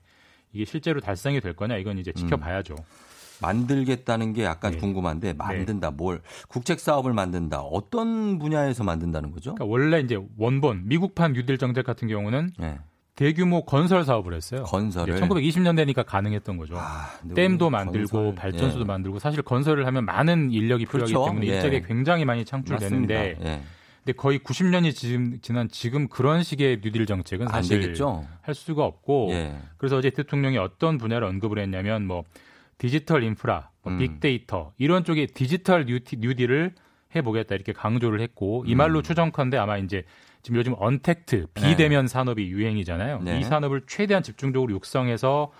이게 실제로 달성이 될 거냐 이건 이제 지켜봐야죠. 만들겠다는 게 약간 네. 궁금한데 만든다 뭘 국책 사업을 만든다 어떤 분야에서 만든다는 거죠? 그러니까 원래 이제 원본 미국판 뉴딜 정책 같은 경우는 예. 대규모 건설 사업을 했어요. 건설을 1920년대니까 가능했던 거죠. 아, 댐도 만들고 건설, 발전소도 예. 만들고 사실 건설을 하면 많은 인력이 필요하기 그렇죠. 때문에 예. 일자리가 굉장히 많이 창출되는데. 예. 근데 거의 90년이 지금 지난 지금 그런 식의 뉴딜 정책은 안 사실. 할 수가 없고 예. 그래서 어제 대통령이 어떤 분야를 언급을 했냐면 뭐 디지털 인프라, 뭐 음. 빅데이터 이런 쪽에 디지털 뉴티, 뉴딜을 해보겠다 이렇게 강조를 했고 이 음. 말로 추정컨대 아마 이제 지금 요즘 언택트 비대면 산업이 유행이잖아요. 네. 이 산업을 최대한 집중적으로 육성해서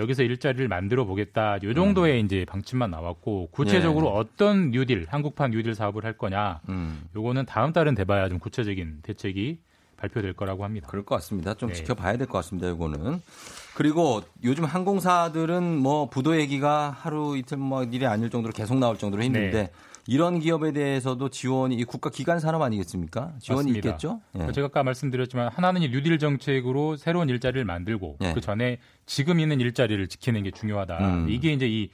여기서 일자리를 만들어 보겠다. 요 정도의 이제 방침만 나왔고 구체적으로 음. 네. 어떤 뉴딜, 한국판 뉴딜 사업을 할 거냐. 음. 요거는 다음 달은 돼봐야 좀 구체적인 대책이 발표될 거라고 합니다. 그럴 것 같습니다. 좀 네. 지켜봐야 될 것 같습니다. 이거는. 그리고 요즘 항공사들은 뭐 부도 얘기가 하루 이틀 뭐 일이 아닐 정도로 계속 나올 정도로 힘든데 네. 이런 기업에 대해서도 지원이 이 국가 기관 산업 아니겠습니까? 지원이 맞습니다. 있겠죠? 예. 그러니까 제가 아까 말씀드렸지만 하나는 이 뉴딜 정책으로 새로운 일자리를 만들고 네. 그 전에 지금 있는 일자리를 지키는 게 중요하다. 음. 이게 이제 이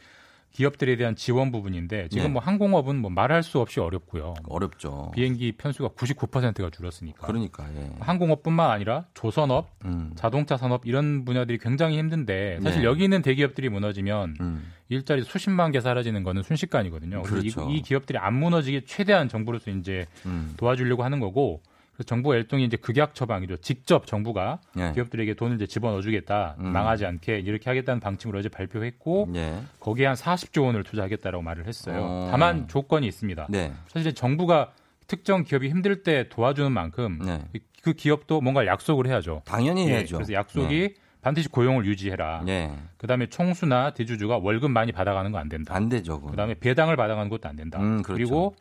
기업들에 대한 지원 부분인데 지금 네. 뭐 항공업은 뭐 말할 수 없이 어렵고요. 어렵죠. 비행기 편수가 99%가 줄었으니까. 그러니까 예. 항공업뿐만 아니라 조선업, 음. 자동차 산업 이런 분야들이 굉장히 힘든데 사실 네. 여기 있는 대기업들이 무너지면 음. 일자리 수십만 개 사라지는 거는 순식간이거든요. 그렇죠. 이, 이 기업들이 안 무너지게 최대한 정부로서 이제 음. 도와주려고 하는 거고 정부가 일종의 이제 극약 처방이죠. 직접 정부가 예. 기업들에게 돈을 이제 집어넣어주겠다, 음. 망하지 않게 이렇게 하겠다는 방침을 어제 발표했고 예. 거기에 한 40조 원을 투자하겠다라고 말을 했어요. 어. 다만 조건이 있습니다. 네. 사실 정부가 특정 기업이 힘들 때 도와주는 만큼 네. 그 기업도 뭔가 약속을 해야죠. 당연히 예, 해야죠. 그래서 약속이 반드시 고용을 유지해라. 예. 그다음에 총수나 대주주가 월급 많이 받아가는 거 안 된다. 안 되죠. 그건. 그다음에 배당을 받아가는 것도 안 된다. 음, 그렇죠. 리고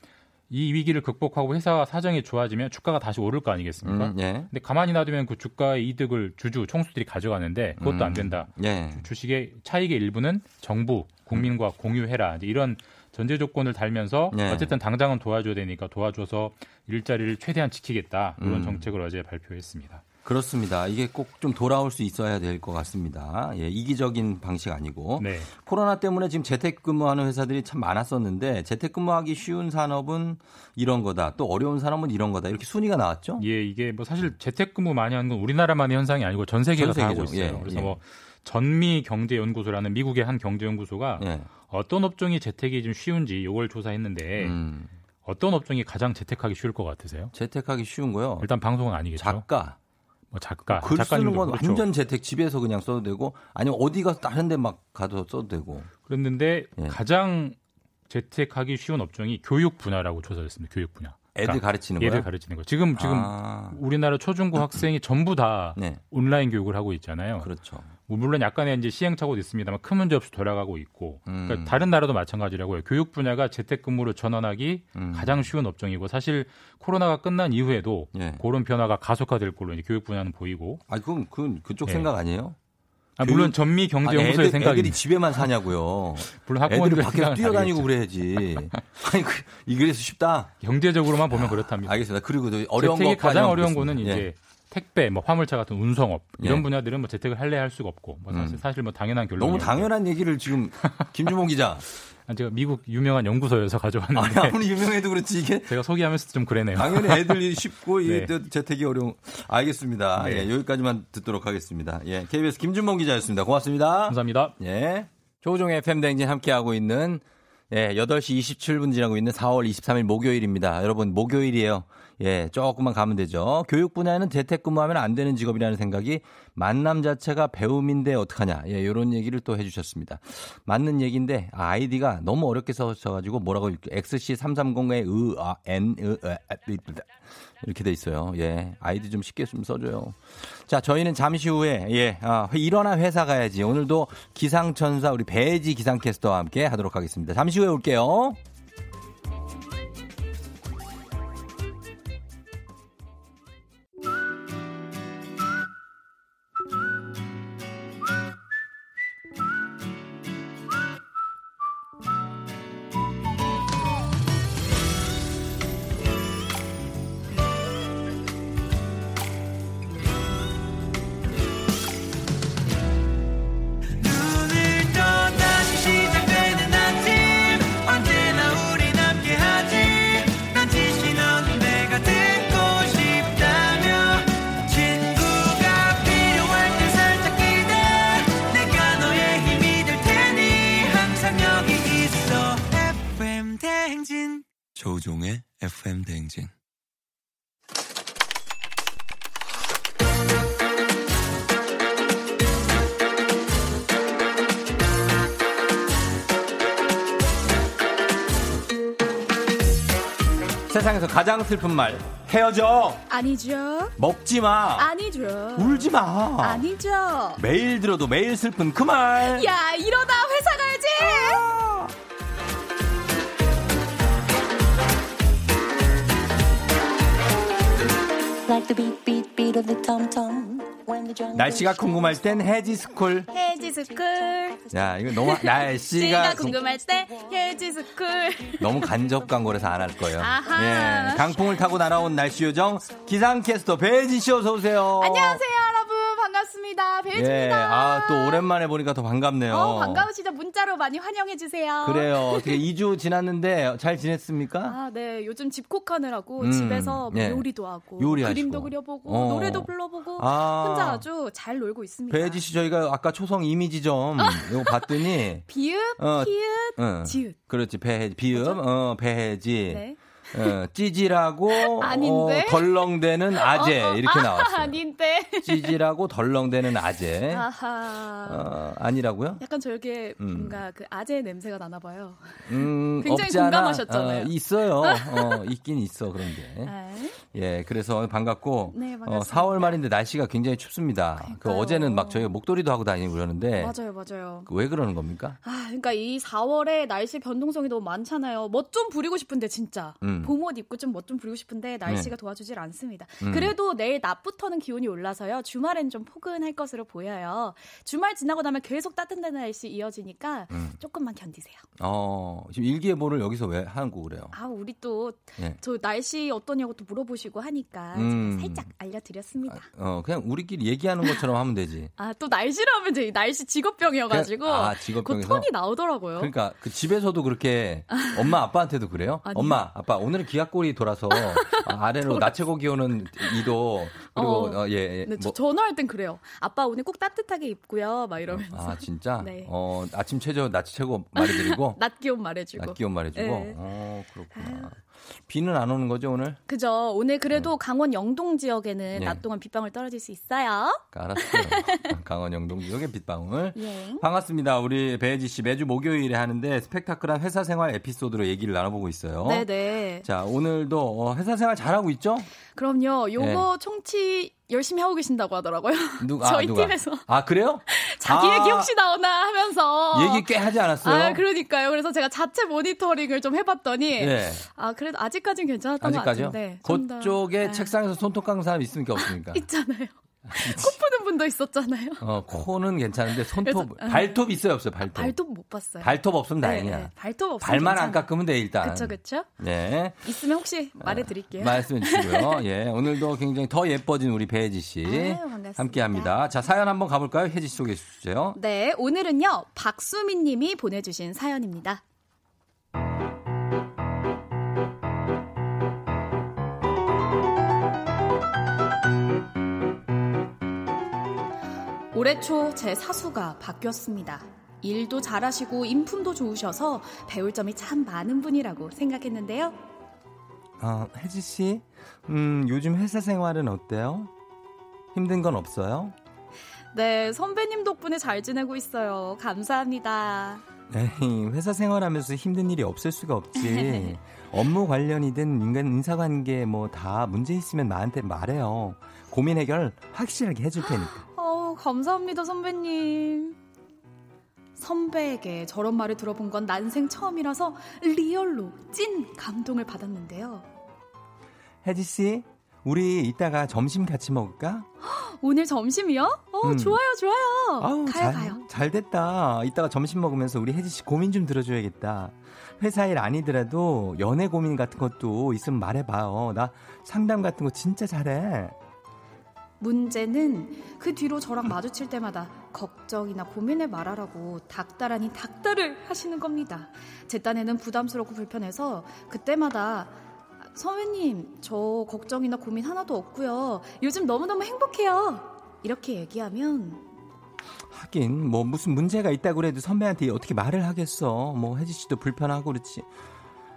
이 위기를 극복하고 회사 사정이 좋아지면 주가가 다시 오를 거 아니겠습니까? 음, 예. 근데 가만히 놔두면 그 주가의 이득을 주주 총수들이 가져가는데 그것도 안 음. 된다. 예. 주식의 차익의 일부는 정부 국민과 공유해라. 이제 이런 전제 조건을 달면서 네. 어쨌든 당장은 도와줘야 되니까 도와줘서 일자리를 최대한 지키겠다. 이런 음. 정책을 어제 발표했습니다. 그렇습니다. 이게 꼭 좀 돌아올 수 있어야 될 것 같습니다. 예, 이기적인 방식 아니고. 네. 코로나 때문에 지금 재택근무하는 회사들이 참 많았었는데 재택근무하기 쉬운 산업은 이런 거다. 또 어려운 산업은 이런 거다. 이렇게 순위가 나왔죠? 예, 이게 뭐 사실 재택근무 많이 하는 건 우리나라만의 현상이 아니고 전 세계가 전다 하고. 있어요. 예, 그래서 예. 뭐 전미 경제연구소라는 미국의 한 경제연구소가 예. 어떤 업종이 재택이 좀 쉬운지 이걸 조사했는데 음, 어떤 업종이 가장 재택하기 쉬울 것 같으세요? 재택하기 쉬운 거요. 일단 방송은 아니겠죠. 작가. 뭐 작가, 글 쓰는 건 그렇죠. 완전 재택 집에서 그냥 써도 되고 아니면 어디 가서 다른 데 막 가도 써도 되고. 그랬는데 예. 가장 재택하기 쉬운 업종이 교육 분야라고 조사됐습니다. 교육 분야. 애들 그러니까 가르치는 애들 거야? 가르치는 거. 지금 지금 아, 우리나라 초중고 *clears throat* 학생이 전부 다 네. 온라인 교육을 하고 있잖아요. 그렇죠. 뭐 물론 약간의 이제 시행착오도 있습니다만 큰 문제 없이 돌아가고 있고 음. 그러니까 다른 나라도 마찬가지라고요. 교육 분야가 재택근무로 전환하기 음. 가장 쉬운 업종이고 사실 코로나가 끝난 이후에도 예. 그런 변화가 가속화될 걸로 이제 교육 분야는 보이고 아, 그건 그 그쪽 예. 생각 아니에요? 아, 물론 전미 경제 연구소의 애들, 생각이 애들이 집에만 사냐고요. *laughs* 물론 학부모들 밖에서 뛰어다니고 그래야지. *laughs* 아니 그, 이그래서 쉽다. 경제적으로만 보면 그렇답니다. 알겠습니다. 그리고 또 어려운 것까지 가장 어려운. 거는 예. 이제 택배, 뭐 화물차 같은 운송업 이런 예. 분야들은 뭐 재택을 할래 할 수가 없고 뭐 사실, 음. 사실 뭐 당연한 결론. 너무 당연한 얘기를 지금 *laughs* 김주모 기자. 제가 미국 유명한 연구소에서 아니, 가져왔는데 아무리 유명해도 그렇지 이게 제가 소개하면서 좀 그러네요. 당연히 애들이 *laughs* 쉽고 네. 재택이 어려운. 알겠습니다. 네. 예, 여기까지만 듣도록 하겠습니다. 예, KBS 김준범 기자였습니다. 고맙습니다. 감사합니다. 예. 조종의 FM 댕진 함께 하고 있는 예, 8시 27분 지나고 있는 4월 23일 목요일입니다. 여러분, 목요일이에요. 예, 조금만 가면 되죠. 교육 분야에는 재택근무하면 안 되는 직업이라는 생각이 만남 자체가 배움인데 어떡하냐. 예, 요런 얘기를 또 해주셨습니다. 맞는 얘기인데, 아, 아이디가 너무 어렵게 써셔가지고 뭐라고 XC330의 으, 아, N, 으, 에, 이렇게 돼 있어요. 예, 아이디 좀 쉽게 좀 써줘요. 자, 저희는 잠시 후에 예, 아, 회- 일어나 회사 가야지. 오늘도 기상천사 우리 배지 기상캐스터와 함께 하도록 하겠습니다. 잠시 후에 올게요. 슬픈 말 헤어져 아니죠. 먹지 마 아니죠. 울지 마 아니죠. 매일 들어도 매일 슬픈 그 말 야, 이러다 회사 가야지. Like the beat, beat, beat of the tom tom. When the drum 날씨가 궁금할 땐 해지스쿨 해지스쿨. 야 이거 너무 날씨가 씨가 궁금할 때 해지스쿨. 너무 간접 광고라서 안 할 거예요. 아하. 예, 강풍을 타고 날아온 날씨 요정 기상캐스터 배지 씨 어서 오세요. 안녕하세요. 반갑습니다. 배지입니다. 예, 아또 오랜만에 보니까 더 반갑네요. 어, 반가우시죠? 문자로 많이 환영해 주세요. 그래요. 어떻게 2주 지났는데 잘 지냈습니까? 아, 네. 요즘 집콕하느라고 음, 집에서 뭐 예. 요리도 하고 요리하시고. 그림도 그려보고 어. 노래도 불러보고 아. 혼자 아주 잘 놀고 있습니다. 배지 씨 저희가 아까 초성 이미지점 *laughs* 이거 봤더니 비읍, 어, 히읗, 응. 지읒. 그렇지 배해 비읍 어 배해지 네. 어, 찌질하고? 어, 덜렁대는 아재 어, 어, 이렇게 아, 나왔어요. 아닌데. 찌질하고 덜렁대는 아재. 아하. 어, 아니라고요? 약간 저렇게 음. 뭔가 그 아재 냄새가 나나 봐요. 음, *laughs* 굉장히. 공감하셨잖아요. 어, 있어요. *laughs* 어, 있긴 있어 그런 게. 아, 예, 그래서 반갑고 네, 어, 반갑습니다. 4월 말인데 날씨가 굉장히 춥습니다. 그 그러니까요. 어제는 막 저희가 목도리도 하고 다니고 그러는데 맞아요, 맞아요. 그왜 그러는 겁니까? 아, 그러니까 이 4월에 날씨 변동성이 너무 많잖아요. 멋 좀 부리고 싶은데 진짜 음. 봄옷 입고 좀 멋 좀 부리고 싶은데 날씨가 도와주질 않습니다. 음. 그래도 내일 낮부터는 기온이 올라서요. 주말엔 좀 포근할 것으로 보여요. 주말 지나고 나면 계속 따뜻한 날씨 이어지니까 음. 조금만 견디세요. 어, 지금 일기예보를 여기서 왜 하고 그래요? 아, 우리 또 예. 저 날씨 어떠냐고 또 물어보시고 하니까 음. 살짝 알려드렸습니다. 어, 그냥 우리끼리 얘기하는 것처럼 하면 되지. 아, 또 날씨로 하면 제 날씨 직업병이어가지고 그냥- 아, 그 직업병에서? 톤이 나오더라고요. 그러니까 그 집에서도 그렇게 엄마 아빠한테도 그래요? 아니요. 엄마 아빠 오늘 은 기압골이 돌아서 아, 래로 나체고 기온은 2도 그리고 어. 어, 예, 예, 네, 저 뭐- 전화할 땐 그래요. 아빠 오늘 꼭 따뜻하게 입고요. 막 이러면서. 아 진짜? *laughs* 네. 어 아침 최저 낮 최고 말해드리고 *laughs* 낮 기온 말해주고. 낮 기온 말해주고. 네. 어 그렇구나. 비는 안 오는 거죠 오늘? 그죠. 오늘 그래도 강원 영동 지역에는 네. 낮 동안 빗방울 떨어질 수 있어요. 알았어요. 강원 영동 지역의 빗방울. *laughs* 예. 반갑습니다. 우리 배혜지 씨 매주 목요일에 하는데 스펙타클한 회사 생활 에피소드로 얘기를 나눠보고 있어요. 네네. 자 오늘도 어, 회사 생활 잘하고 있죠? 그럼요. 요거 총치 열심히 하고 계신다고 하더라고요. 네. *laughs* 누, 아, 저희 누가? 팀에서. 아 그래요? *laughs* 자기 아, 얘기 혹시 나오나 하면서. 얘기 꽤 하지 않았어요? 아, 그러니까요. 그래서 제가 자체 모니터링을 좀 해봤더니. 예. 아, 그래도 아직까지는 괜찮았던 것 아직까지요? 같은데. 좀 더- 그쪽에 네. 책상에서 손톱 깎는 사람 있습니까 없습니까? *laughs* 있잖아요. 코 푸는 분도 있었잖아요. 어, 코는 괜찮은데 손톱, 그래서, 어. 발톱 있어요, 없어요, 발톱? 발톱 못 봤어요. 발톱 없으면 네, 다행이야. 네, 발톱 없으면 발만 안 괜찮아요. 깎으면 돼, 일단. 그쵸 그쵸. 네. 있으면 혹시 말해드릴게요. 말씀해 주시고요. 예, 오늘도 굉장히 더 예뻐진 우리 배혜지 씨. 아유, 반갑습니다. 함께 합니다. 자, 사연 한번 가볼까요? 혜지 씨 소개해 주세요. 네, 오늘은요 박수민 님이 보내주신 사연입니다. 올해 초 제 사수가 바뀌었습니다. 일도 잘하시고 인품도 좋으셔서 배울 점이 참 많은 분이라고 생각했는데요. 어, 혜지 씨, 음, 요즘 회사 생활은 어때요? 힘든 건 없어요? 네, 선배님 덕분에 잘 지내고 있어요. 감사합니다. 에이, 회사 생활하면서 힘든 일이 없을 수가 없지. *laughs* 업무 관련이든 인간 인사관계 뭐 다 문제 있으면 나한테 말해요. 고민 해결 확실하게 해줄 테니까. 어, 감사합니다, 선배님. 선배에게 저런 말을 들어본 건 난생 처음이라서 리얼로 찐 감동을 받았는데요. 혜지 씨, 우리 이따가 점심 같이 먹을까? *gasps* 오늘 점심이요? 어, 음. 좋아요, 좋아요. 아우, 가요, 잘, 가요. 잘 됐다. 이따가 점심 먹으면서 우리 혜지 씨 고민 좀 들어줘야겠다. 회사 일 아니더라도 연애 고민 같은 것도 있으면 말해봐요. 나 상담 같은 거 진짜 잘해. 문제는 그 뒤로 저랑 마주칠 때마다 걱정이나 고민을 말하라고 닥달하니 닥달을 하시는 겁니다. 제 딴에는 부담스럽고 불편해서 그때마다 선배님, 저 걱정이나 고민 하나도 없고요. 요즘 너무너무 행복해요. 이렇게 얘기하면 하긴 뭐 무슨 문제가 있다고 그래도 선배한테 어떻게 말을 하겠어. 뭐 혜지 씨도 불편하고 그렇지.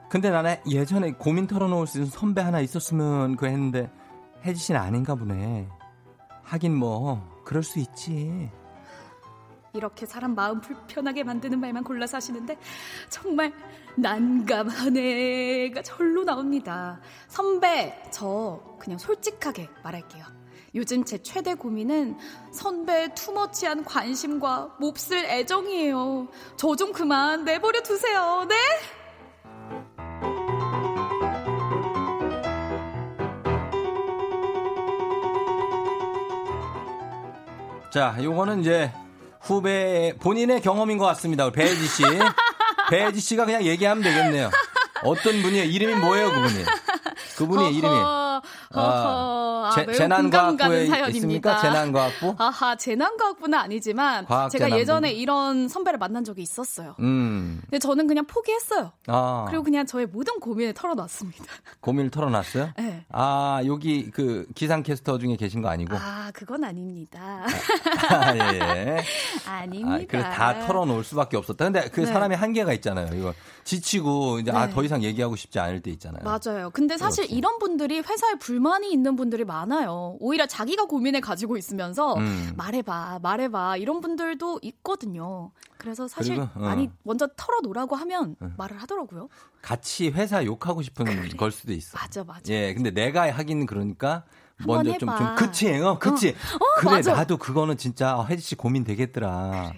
근데 나는 예전에 고민 털어놓을 수 있는 선배 하나 있었으면 그 했는데 혜지 씨는 아닌가 보네. 하긴 뭐 그럴 수 있지. 이렇게 사람 마음 불편하게 만드는 말만 골라서 하시는데 정말 난감한 애가 절로 나옵니다. 선배, 저 그냥 솔직하게 말할게요. 요즘 제 최대 고민은 선배의 투머치한 관심과 몹쓸 애정이에요. 저 좀 그만 내버려 두세요. 네? 자, 요거는 이제 후배 본인의 경험인 것 같습니다. 배혜지 씨. *laughs* 배혜지 씨가 그냥 얘기하면 되겠네요. 어떤 분이에요? 이름이 뭐예요, 그분이? 그분의 이름이 허허. 아, 재- 사연입니다. 있습니까? 재난과학부? 아하, 재난과학부는 아니지만. 제가 예전에 이런 선배를 만난 적이 있었어요. 음. 근데 저는 그냥 포기했어요. 아. 그리고 그냥 저의 모든 고민을 털어놨습니다. *laughs* 고민을 털어놨어요? 네. 아, 여기 그 기상캐스터 중에 계신 거 아니고? 아, 그건 아닙니다. 아, 예, 예. *laughs* 아닙니다. 아, 그래서 다 털어놓을 수밖에 없었다. 근데 그 네. 사람의 한계가 있잖아요. 이거 지치고 이제 아, 네. 더 이상 얘기하고 싶지 않을 때 있잖아요. 맞아요. 근데 사실 그렇지. 이런 분들이 회사에 불만이 있는 분들이 많아요. 오히려 자기가 고민을 가지고 있으면서 음. 말해봐, 말해봐 이런 분들도 있거든요. 그래서 사실 그리고, 어. 많이 먼저 털어놓으라고 하면 말을 하더라고요. 같이 회사 욕하고 싶은 걸 수도 있어. 맞아, 맞아. 예, 근데 내가 하긴 그러니까 먼저 좀. 좀 그치, 어, 그치. 어, 그래, 맞아. 나도 그거는 진짜 아, 혜지 씨 고민 되겠더라.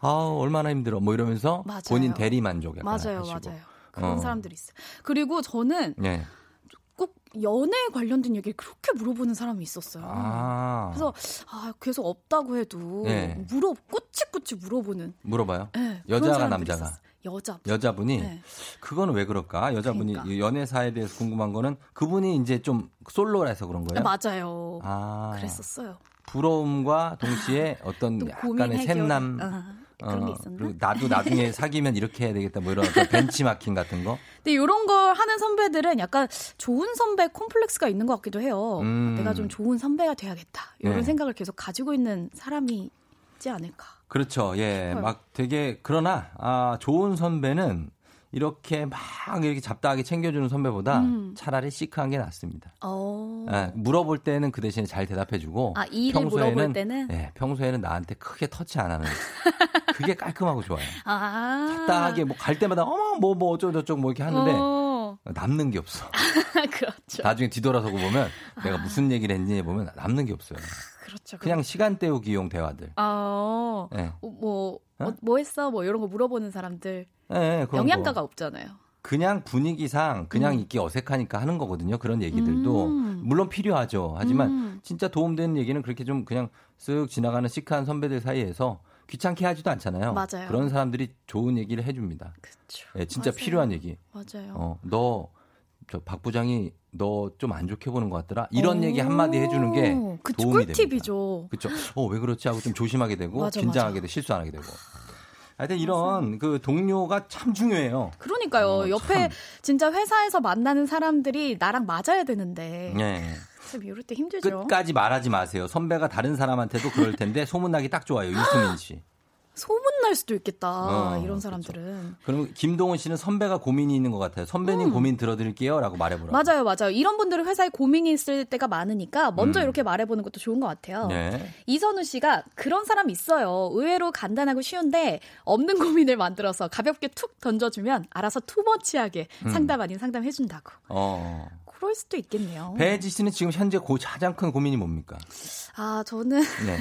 아, 얼마나 힘들어. 뭐 이러면서 맞아요. 본인 대리 만족 약간 맞아요, 하시고. 맞아요. 그런 어. 사람들이 있어요. 그리고 저는 예. 꼭 연애 관련된 얘기를 그렇게 물어보는 사람이 있었어요. 아. 그래서 아, 계속 없다고 해도 네. 물어 꼬치꼬치 물어보는 물어봐요. 네, 여자가 남자가. 있었어요. 여자. 여자분이 네. 그거는 왜 그럴까? 여자분이 그러니까. 이 연애사에 대해서 궁금한 거는 그분이 이제 좀 솔로라서 그런 거예요. 맞아요. 아. 그랬었어요. 부러움과 동시에 *laughs* 어떤 약간의. 샘남 아, 그런 게 있었나? 나도 나중에 *laughs* 사귀면 이렇게 해야 되겠다 뭐 이런 벤치마킹 같은 거. 근데 이런 걸 하는 선배들은 약간 좋은 선배 콤플렉스가 있는 것 같기도 해요. 음. 내가 좀 좋은 선배가 돼야겠다. 이런 네. 생각을 계속 가지고 있는 사람이 있지 않을까. 그렇죠. 예. 헐. 막 되게 그러나 아 좋은 선배는 이렇게 막 이렇게 잡다하게 챙겨주는 선배보다 음. 차라리 시크한 게 낫습니다. 어. 예, 물어볼 때는 그 대신에 잘 대답해주고 아, 때는? 예, 평소에는 나한테 크게 터치 안 하는 *laughs* 그게 깔끔하고 좋아요. 아. 잡다하게 뭐 갈 때마다 어머 뭐뭐 어쩌고 저쩌고 뭐 이렇게 하는데 어. 남는 게 없어. *laughs* 그렇죠. 나중에 뒤돌아서고 보면 내가 무슨 얘기를 했는지 보면 남는 게 없어요. 그렇죠. 그냥 시간 때우기용 대화들. 아, 예. 어, 뭐, 어? 어, 뭐 했어? 뭐 이런 거 물어보는 사람들. 예, 그런 영양가가 거. 없잖아요. 그냥 분위기상 그냥 음. 있기 어색하니까 하는 거거든요. 그런 얘기들도 음. 물론 필요하죠. 하지만 음. 진짜 도움되는 얘기는 그렇게 좀 그냥 쓱 지나가는 시크한 선배들 사이에서 귀찮게 하지도 않잖아요. 맞아요. 그런 사람들이 좋은 얘기를 해줍니다. 그쵸. 예, 진짜 맞아요. 필요한 얘기. 맞아요. 어, 너, 저 박 부장이 너 좀 안 좋게 보는 것 같더라? 이런 오, 얘기 한마디 해주는 게 그쵸, 도움이. 꿀팁이죠. 그렇죠. 어, 왜 그렇지 하고 좀 조심하게 되고 맞아, 긴장하게 맞아. 되고 실수 안 하게 되고. 하여튼 이런 그 동료가 참 중요해요. 그러니까요. 어, 옆에 참. 진짜 회사에서 만나는 사람들이 나랑 맞아야 되는데. 네. 참 이럴 때 힘들죠. 끝까지 말하지 마세요. 선배가 다른 사람한테도 그럴 텐데 소문나기 딱 좋아요. *gasps* 유승민 씨. 소문 날 수도 있겠다. 어, 이런 사람들은. 그럼 김동훈 씨는 선배가 고민이 있는 것 같아요. 선배님 고민 들어드릴게요 라고 말해보라. 음. 맞아요, 맞아요. 이런 분들은 회사에 고민이 있을 때가 많으니까 먼저 음. 이렇게 말해보는 것도 좋은 것 같아요. 네. 이선우 씨가 그런 사람 있어요. 의외로 간단하고 쉬운데 없는 고민을 만들어서 가볍게 툭 던져주면 알아서 투머치하게 음. 상담 아닌 상담 해준다고. 어. 그럴 수도 있겠네요. 배지 씨는 지금 현재 고 가장 큰 고민이 뭡니까? 아, 저는 네.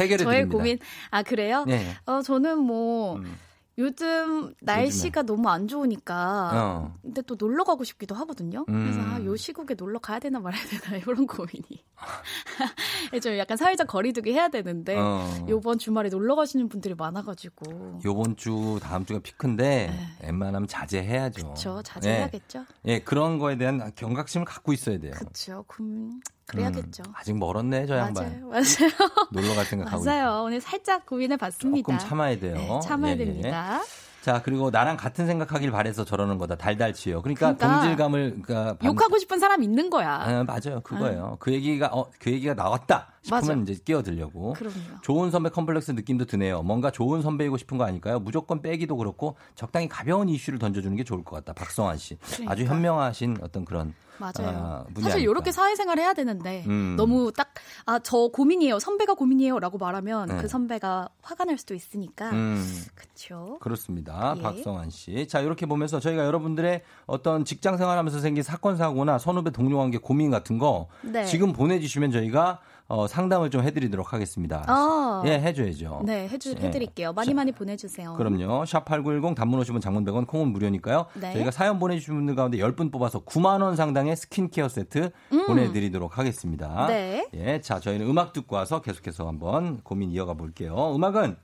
해결해 *laughs* 저의 드립니다. 고민. 아, 그래요? 네. 어, 저는 뭐 음. 요즘 날씨가 너무 안 좋으니까 어. 근데 또 놀러 가고 싶기도 하거든요. 그래서 음. 아, 요 시국에 놀러 가야 되나 말아야 되나 *laughs* 이런 고민이. *laughs* 좀 약간 사회적 거리두기 해야 되는데 어. 요번 주말에 놀러 가시는 분들이 많아 가지고 요번 주 다음 주가 피크인데 웬만하면 자제해야죠. 네. 저 자제해야겠죠. 예, 예, 그런 거에 대한 경각심을 갖고 있어야 돼요. 그렇죠. 음, 그래야겠죠. 음, 아직 멀었네 저 양반. 맞아요, *laughs* 맞아요, 놀러 갈 생각 하고. 맞아요. 오늘 살짝 고민해 봤습니다. 조금 참아야 돼요. 네, 참아야 예, 예. 됩니다. 자 그리고 나랑 같은 생각하길 바래서 저러는 거다 달달치요. 그러니까, 그러니까 동질감을 그러니까 받- 욕하고 싶은 사람 있는 거야. 아, 맞아요. 그거예요. 그 얘기가 어, 그 얘기가 나왔다 싶으면 맞아. 이제 끼어들려고. 그럼요. 좋은 선배 컴플렉스 느낌도 드네요. 뭔가 좋은 선배이고 싶은 거 아닐까요? 무조건 빼기도 그렇고 적당히 가벼운 이슈를 던져주는 게 좋을 것 같다. 박성환 씨. 그러니까. 아주 현명하신 어떤 그런 맞아요. 아, 분이 사실. 이렇게 사회생활 해야 되는데 음. 너무 딱 아 저 고민이에요. 선배가 고민이에요라고 말하면 네. 그 선배가 화가 날 수도 있으니까 음. 그렇죠. 그렇습니다. 예. 박성환 씨. 자, 이렇게 보면서 저희가 여러분들의 어떤 직장 생활하면서 생긴 사건 사고나 선후배 동료 관계 고민 같은 거 네. 지금 보내주시면 저희가 어, 상담을 좀 해드리도록 하겠습니다. 아. 예, 해줘야죠. 네, 해주, 예. 해드릴게요. 많이 많이 보내주세요. 그럼요. 샵8910 단문 50원 장문 100원 콩은 무료니까요. 네. 저희가 사연 보내주신 분들 가운데 10분 뽑아서 9만 원 상당의 스킨케어 세트 보내드리도록 하겠습니다. 음. 네. 예, 자 저희는 음악 듣고 와서 계속해서 한번 고민 이어가 볼게요. 음악은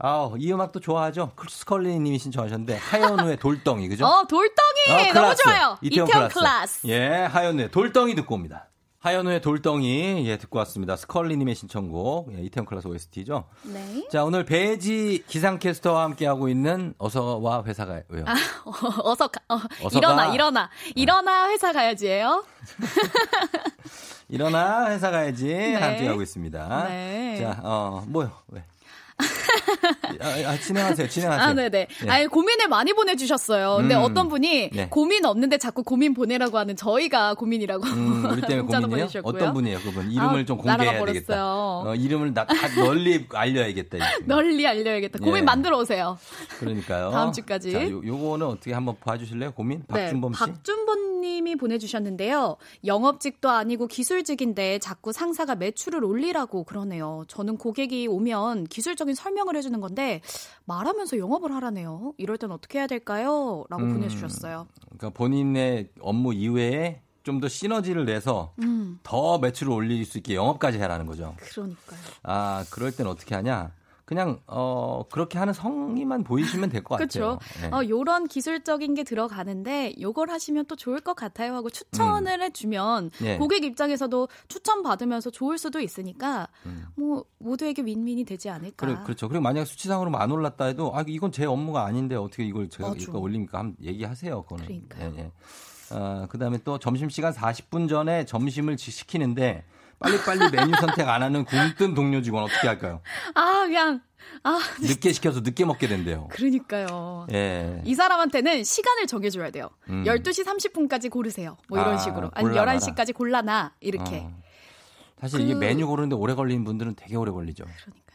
아, 이 음악도 좋아하죠. 스컬리 님이 신청하셨는데 하현우의 돌덩이 그죠? *laughs* 어, 돌덩이! 어, 너무. 좋아요. 이태원, 이태원 클라스. 클라스. 예, 하현우의 돌덩이 듣고 옵니다. 하현우의 돌덩이 예 듣고 왔습니다. 스컬리 님의 신청곡 예, 이태원 클라스 OST죠. 네. 자, 오늘 배지 기상캐스터와 함께 하고 있는 어서와 회사가 왜요? 아, 어, *laughs* 어서 가, 어, 어서 일어나, 가. 일어나. 일어나, 회사 가야지예요 *laughs* 일어나 회사 가야지 네. 함께 하고 있습니다. 네. 자, 어, 뭐요? 왜? 아, 아, 진행하세요. 진행하세요. 아, 네네. 예. 아니, 고민을 많이 보내주셨어요. 근데 음. 어떤 분이 네. 고민 없는데 자꾸 고민 보내라고 하는 저희가 고민이라고. 음, 우리 때문에? *laughs* 보내주셨고요. 어떤 분이에요, 그분? 이름을 아, 좀 공개해야 되겠다. 어, 이름을 나, 다 널리 알려야겠다. *laughs* 널리 알려야겠다. 고민 예. 만들어 오세요. 그러니까요. 다음 주까지. 자, 요, 요거는 어떻게 한번 봐주실래요? 고민? 박준범 씨? 네, 박준범 님이 보내주셨는데요. 영업직도 아니고 기술직인데 자꾸 상사가 매출을 올리라고 그러네요. 저는 고객이 오면 기술적 인 설명을 해주는 건데 말하면서 영업을 하라네요. 이럴 땐 어떻게 해야 될까요? 라고 음. 보내주셨어요. 그러니까 본인의 업무 이외에 좀 더 시너지를 내서 음, 더 매출을 올릴 수 있게 영업까지 해라는 거죠. 그러니까요. 아, 그럴 땐 어떻게 하냐? 그냥 어 그렇게 하는 성의만 보이시면 될 것 같아요. 그렇죠. 예. 어, 요런 기술적인 게 들어가는데 요걸 하시면 또 좋을 것 같아요 하고 추천을 해주면 음. 예. 고객 입장에서도 추천 받으면서 좋을 수도 있으니까 뭐 모두에게 윈윈이 되지 않을까. 음. 그래, 그렇죠. 그리고 만약 수치상으로 안 올랐다 해도 아 이건 제 업무가 아닌데 어떻게 이걸 제가 맞아. 이거 올립니까? 한번 얘기하세요. 그거는. 그러니까요. 예, 예. 아, 그다음에 또 점심 시간 40분 전에 점심을 지- 시키는데 빨리빨리 메뉴 선택 안 하는 굶뜬 동료 직원 어떻게 할까요? 아 그냥 아 늦게 시켜서 늦게 먹게 된대요. 그러니까요. 예. 이 사람한테는 시간을 정해줘야 돼요. 음. 12시 30분까지 고르세요. 뭐 이런 아, 식으로. 아니 골라놔라. 11시까지 골라놔. 이렇게. 어. 사실 이게 그- 메뉴 고르는데 오래 걸리는 분들은 되게 오래 걸리죠.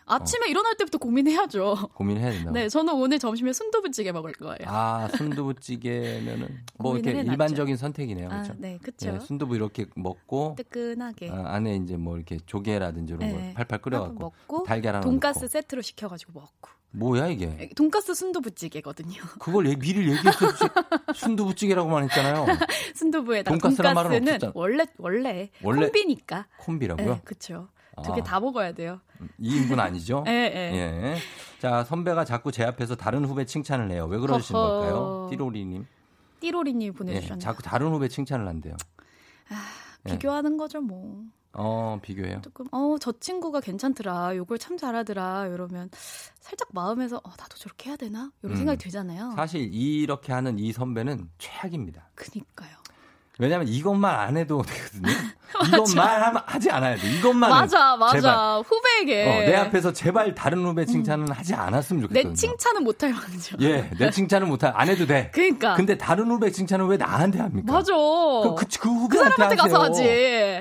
아침에 일어날 때부터 고민해야죠. 고민해야 된다고. *laughs* 네, 저는 오늘 점심에 순두부찌개 먹을 거예요. 아, 순두부찌개면은 *laughs* 뭐 이렇게 해놨죠. 일반적인 선택이네요. 아, 그렇죠? 네. 예, 순두부 이렇게 먹고 뜨끈하게. 아, 안에 이제 뭐 이렇게 조개라든지 이런 네. 걸 팔팔 끓여갖고 먹고 달걀 하나 돈가스 넣고. 세트로 시켜가지고 먹고. 뭐야 이게? 돈가스 순두부찌개거든요. *laughs* 그걸 얘- 미리 얘기했었지. 순두부찌개라고만 했잖아요. 순두부에다 돈가스란 말은 돈가스는. 원래 원래 원래 콤비니까. 콤비라고요? 네, 그렇죠. 두개 아. 다 먹어야 돼요. 2인분 아니죠? *laughs* 예, 예. 예. 자, 선배가 자꾸 제 앞에서 다른 후배 칭찬을 해요. 왜 그러시는 허허. 걸까요? 띠로리님. 띠로리님 예, 보내주셨네요. 자꾸 다른 후배 칭찬을 한대요. 예. 비교하는 거죠 뭐. 어, 비교해요. 조금 어 저 친구가 괜찮더라. 요걸 참 잘하더라. 이러면 살짝 마음에서 어, 나도 저렇게 해야 되나? 이런 음. 생각이 들잖아요. 사실 이렇게 하는 이 선배는 최악입니다. 그니까요. 왜냐면 이것만 안 해도 되거든요. *laughs* 이것만 하면 하지 않아야 돼. 이것만 맞아, 맞아. 제발. 후배에게 어, 내 앞에서 제발 다른 후배 칭찬은 하지 않았으면 좋겠거든요. 내 칭찬은 못할 망정. 예, 내 칭찬은 못해 안 해도 돼. 그러니까. 근데 다른 후배 칭찬은 왜 나한테 합니까? 맞아. 그, 그, 그 후배한테 사람한테 가서 하세요. 하지.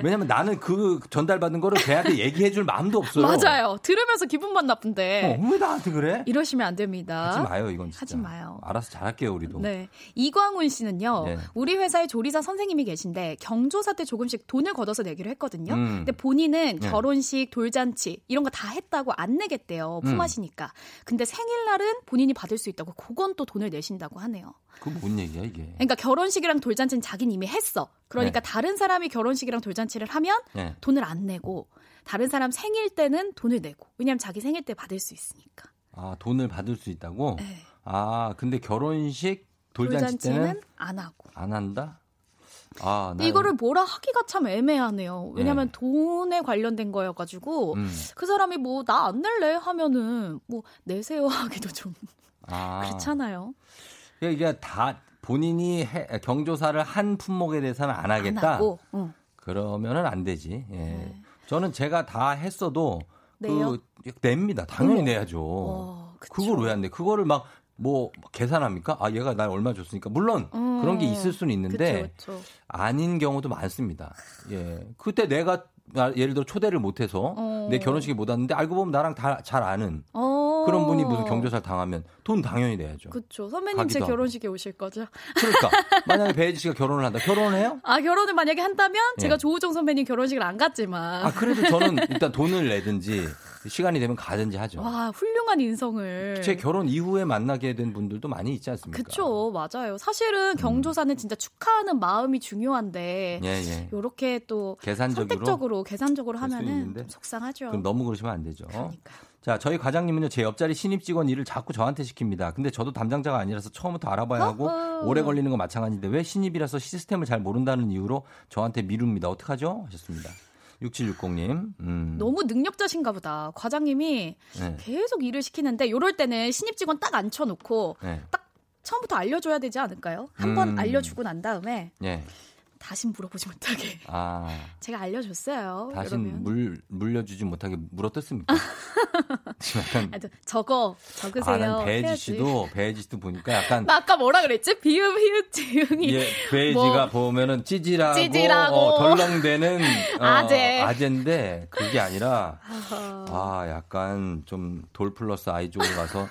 왜냐면 나는 그 전달받은 거를 걔한테 *laughs* 얘기해줄 마음도 없어요. 맞아요. 들으면서 기분만 나쁜데 어, 왜 나한테 그래? 이러시면 안 됩니다. 하지 마요, 이건 진짜. 하지 마요. 알아서 잘할게요, 우리도. 네. 이광훈 씨는요, 네. 우리 회사에 조리사 선생 님이 계신데, 경조사 때 조금씩 돈을 걷어서 내기로 했거든요. 음. 근데 본인은 네. 결혼식, 돌잔치, 이런 거 다 했다고 안 내겠대요. 음. 품앗이니까. 근데 생일날은 본인이 받을 수 있다고, 그건 또 돈을 내신다고 하네요. 그거 뭔 얘기야, 이게? 그러니까 결혼식이랑 돌잔치는 자기는 이미 했어. 그러니까 네. 다른 사람이 결혼식이랑 돌잔치를 하면 네. 돈을 안 내고, 다른 사람 생일 때는 돈을 내고. 왜냐면 자기 생일 때 받을 수 있으니까. 아, 돈을 받을 수 있다고? 네. 아, 근데 결혼식, 돌잔치 때는 돌잔치는 안 하고. 안 한다? 아, 난- 이거를 뭐라 하기가 참 애매하네요. 왜냐면 네. 돈에 관련된 거여가지고 음. 그 사람이 뭐 나 안 낼래 하면은 뭐 내세요 *laughs* 하기도 좀 아. 그렇잖아요. 이게 다 본인이 해- 경조사를 한 품목에 대해서는 안안 하겠다. 하고. 응. 그러면은 안 되지. 예. 저는 제가 다 했어도 네. 내요? 그 냅니다. 당연히. 내야죠. 와, 그쵸. 그걸 왜 안 내? 그거를 막 뭐 계산합니까? 아 얘가 날 얼마 줬으니까 물론 음. 그런 게 있을 수는 있는데 그쵸, 그쵸. 아닌 경우도 많습니다. 예. 그때 내가 아, 예를 들어 초대를 못해서 어. 내 결혼식에 못 왔는데 알고 보면 나랑 다 잘 아는 어. 그런 분이 무슨 경조사를 당하면 돈 당연히 내야죠. 그쵸. 선배님 제 가기도 하고. 결혼식에 오실 거죠? 그러니까 *laughs* 만약에 배혜지 씨가 결혼을 한다. 결혼해요? 아 결혼을 만약에 한다면 예. 제가 조우정 선배님 결혼식을 안 갔지만 아 그래도 저는 일단 돈을 내든지 시간이 되면 가든지 하죠. 와 훌륭한 인성을 제 결혼 이후에 만나게 된 분들도 많이 있지 않습니까? 그쵸 맞아요. 사실은 경조사는 진짜 축하하는 마음이 중요한데 예, 예. 요렇게 또 계산적으로 선택적으로 계산적으로 하면은 속상하죠. 그럼 너무 그러시면 안 되죠. 자, 저희 과장님은요, 제 옆자리 신입 직원 일을 자꾸 저한테 시킵니다. 근데 저도 담당자가 아니라서 처음부터 알아봐야 하고. 오래 걸리는 건 마찬가지인데 왜 신입이라서 시스템을 잘 모른다는 이유로 저한테 미룹니다. 어떡하죠? 하셨습니다. 6760님. 음. 너무 능력자신가 보다. 과장님이 네. 계속 일을 시키는데 요럴 때는 신입 직원 딱 앉혀놓고 네. 처음부터 알려줘야 되지 않을까요? 한번 음. 알려주고 난 다음에 예. 다신 물어보지 못하게. 아. 제가 알려줬어요. 다시. 물 물려주지 못하게 물어뜯습니까? *laughs* 지금 약간 아, 저- 적어 적으세요. 아는 배지. 씨도 배지 씨도 보니까 약간 나 아까 뭐라 그랬지? 비읍 히읗 지응이 예, 배지가 뭐 보면은 찌질하고, 찌질하고. 어, 덜렁대는 어, 아재. 아재인데 그게 아니라. 아 약간 좀 돌 플러스 아이 쪽으로 가서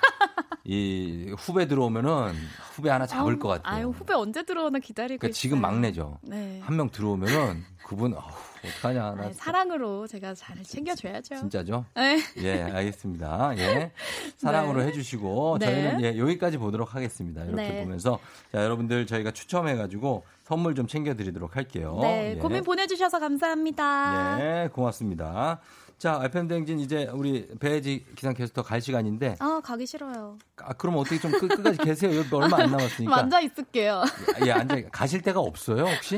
이 후배 들어오면은 후배 하나 잡을 아우, 것 같아요. 아유 후배 언제 들어오나 기다리고 그러니까 지금. 막내죠. 네. 한 명 들어오면은 그분 어우, 어떡하냐 나 아이, 사랑으로 제가 잘 챙겨줘야죠. 진짜죠? 네. 예, 알겠습니다. 예. *laughs* 사랑으로 네. 해주시고, 네. 저희는 예, 여기까지 보도록 하겠습니다. 이렇게 네. 보면서, 자, 여러분들 저희가 추첨해가지고 선물 좀 챙겨드리도록 할게요. 네, 예. 고민 보내주셔서 감사합니다. 예, 고맙습니다. 자, FM대행진 이제 우리 배혜지 기상캐스터 갈 시간인데, 아 가기 싫어요. 아, 그럼 어떻게 좀 끝, 끝까지 계세요? 여기 얼마 안 남았으니까. *laughs* 앉아 있을게요. 예, 앉아, 가실 데가 없어요, 혹시?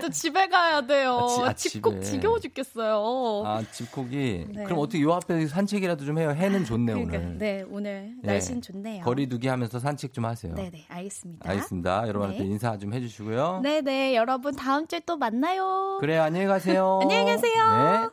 또 집에 가야 돼요. 아, 지- 아, 집콕. 지겨워 죽겠어요. 아, 집콕이. 네. 그럼 어떻게 요 앞에 산책이라도 좀 해요? 해는 좋네, 그러니까, 오늘. 네, 오늘 예. 날씨는 좋네요. 거리두기 하면서 산책 좀 하세요. 네네, 알겠습니다. 알겠습니다. 여러분한테 네. 인사 좀 해주시고요. 네네, 여러분 다음 주에 또 만나요. 그래 안녕히 가세요. *laughs* 안녕히 계세요.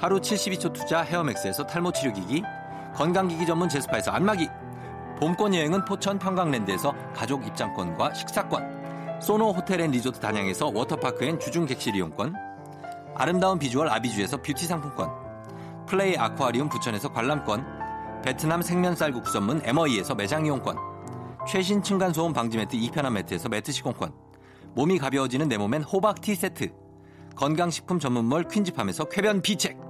하루 72초 투자 헤어맥스에서 탈모 치료기기 건강기기 전문 제스파에서 안마기 봄권 여행은 포천 평강랜드에서 가족 입장권과 식사권 소노 호텔 앤 리조트 단양에서 워터파크 and 주중 객실 이용권 아름다운 비주얼 아비주에서 뷰티 상품권 플레이 아쿠아리움 부천에서 관람권 베트남 생면 쌀국수 전문 MOE에서 매장 이용권 최신 층간소음 방지 매트 이편한 매트에서 매트 시공권 몸이 가벼워지는 내 몸엔 호박 티 세트 건강식품 전문몰 퀸즈팜에서 쾌변 비책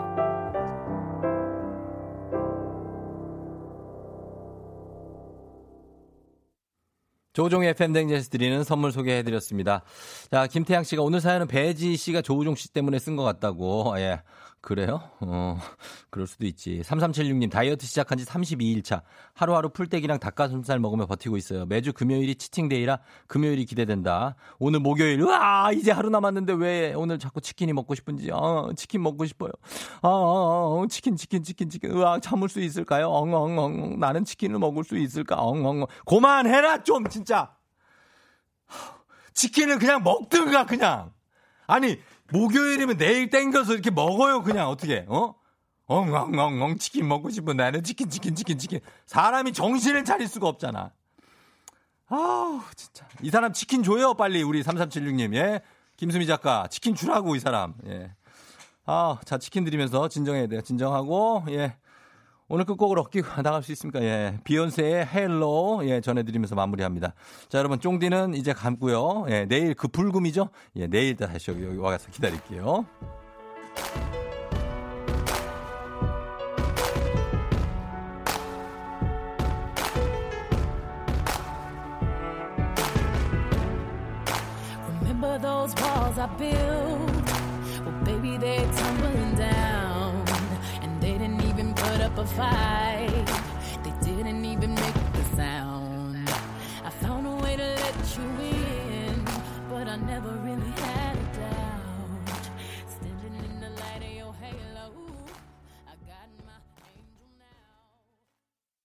조종의 FM 댕제스 드리는 선물 소개해드렸습니다. 자, 김태양 씨가 오늘 사연은 배지 씨가 조우종 씨 때문에 쓴 것 같다고. 예. 그래요? 어, 그럴 수도 있지. 3376님, 다이어트 시작한 지 32일차. 하루하루 풀떼기랑 닭가슴살 먹으며 버티고 있어요. 매주 금요일이 치팅데이라 금요일이 기대된다. 오늘 목요일, 으아! 이제 하루 남았는데 왜 오늘 자꾸 치킨이 먹고 싶은지. 어, 치킨 먹고 싶어요. 어, 어, 어, 치킨, 치킨, 치킨, 치킨. 으아, 참을 수 있을까요? 엉 엉 엉. 나는 치킨을 먹을 수 있을까? 엉 엉엉. 그만해라, 좀, 진짜! 치킨을 그냥 먹든가, 그냥! 아니, 목요일이면 내일 땡겨서 이렇게 먹어요, 그냥 어떻게, 어? 엉엉엉엉 치킨 먹고 싶은 나는 치킨, 치킨, 치킨, 치킨. 사람이 정신을 차릴 수가 없잖아. 아우, 진짜. 이 사람 치킨 줘요, 빨리, 우리 3376님, 예? 김수미 작가, 치킨 주라고, 이 사람, 예. 아, 자, 치킨 드리면서 진정해야 돼요. 진정하고, 예. 오늘 끝곡으로 *laughs* 끼고 나갈 수 있습니까? 예. 비욘세의 Halo, 예, 전해드리면서 마무리합니다. 자, 여러분, 쫑디는 이제 감고요. 예, 내일 그 불금이죠? 예, 내일 다시 여기 와서 기다릴게요. a fight. They didn't even make the sound. I found a way to let you in, but I never really.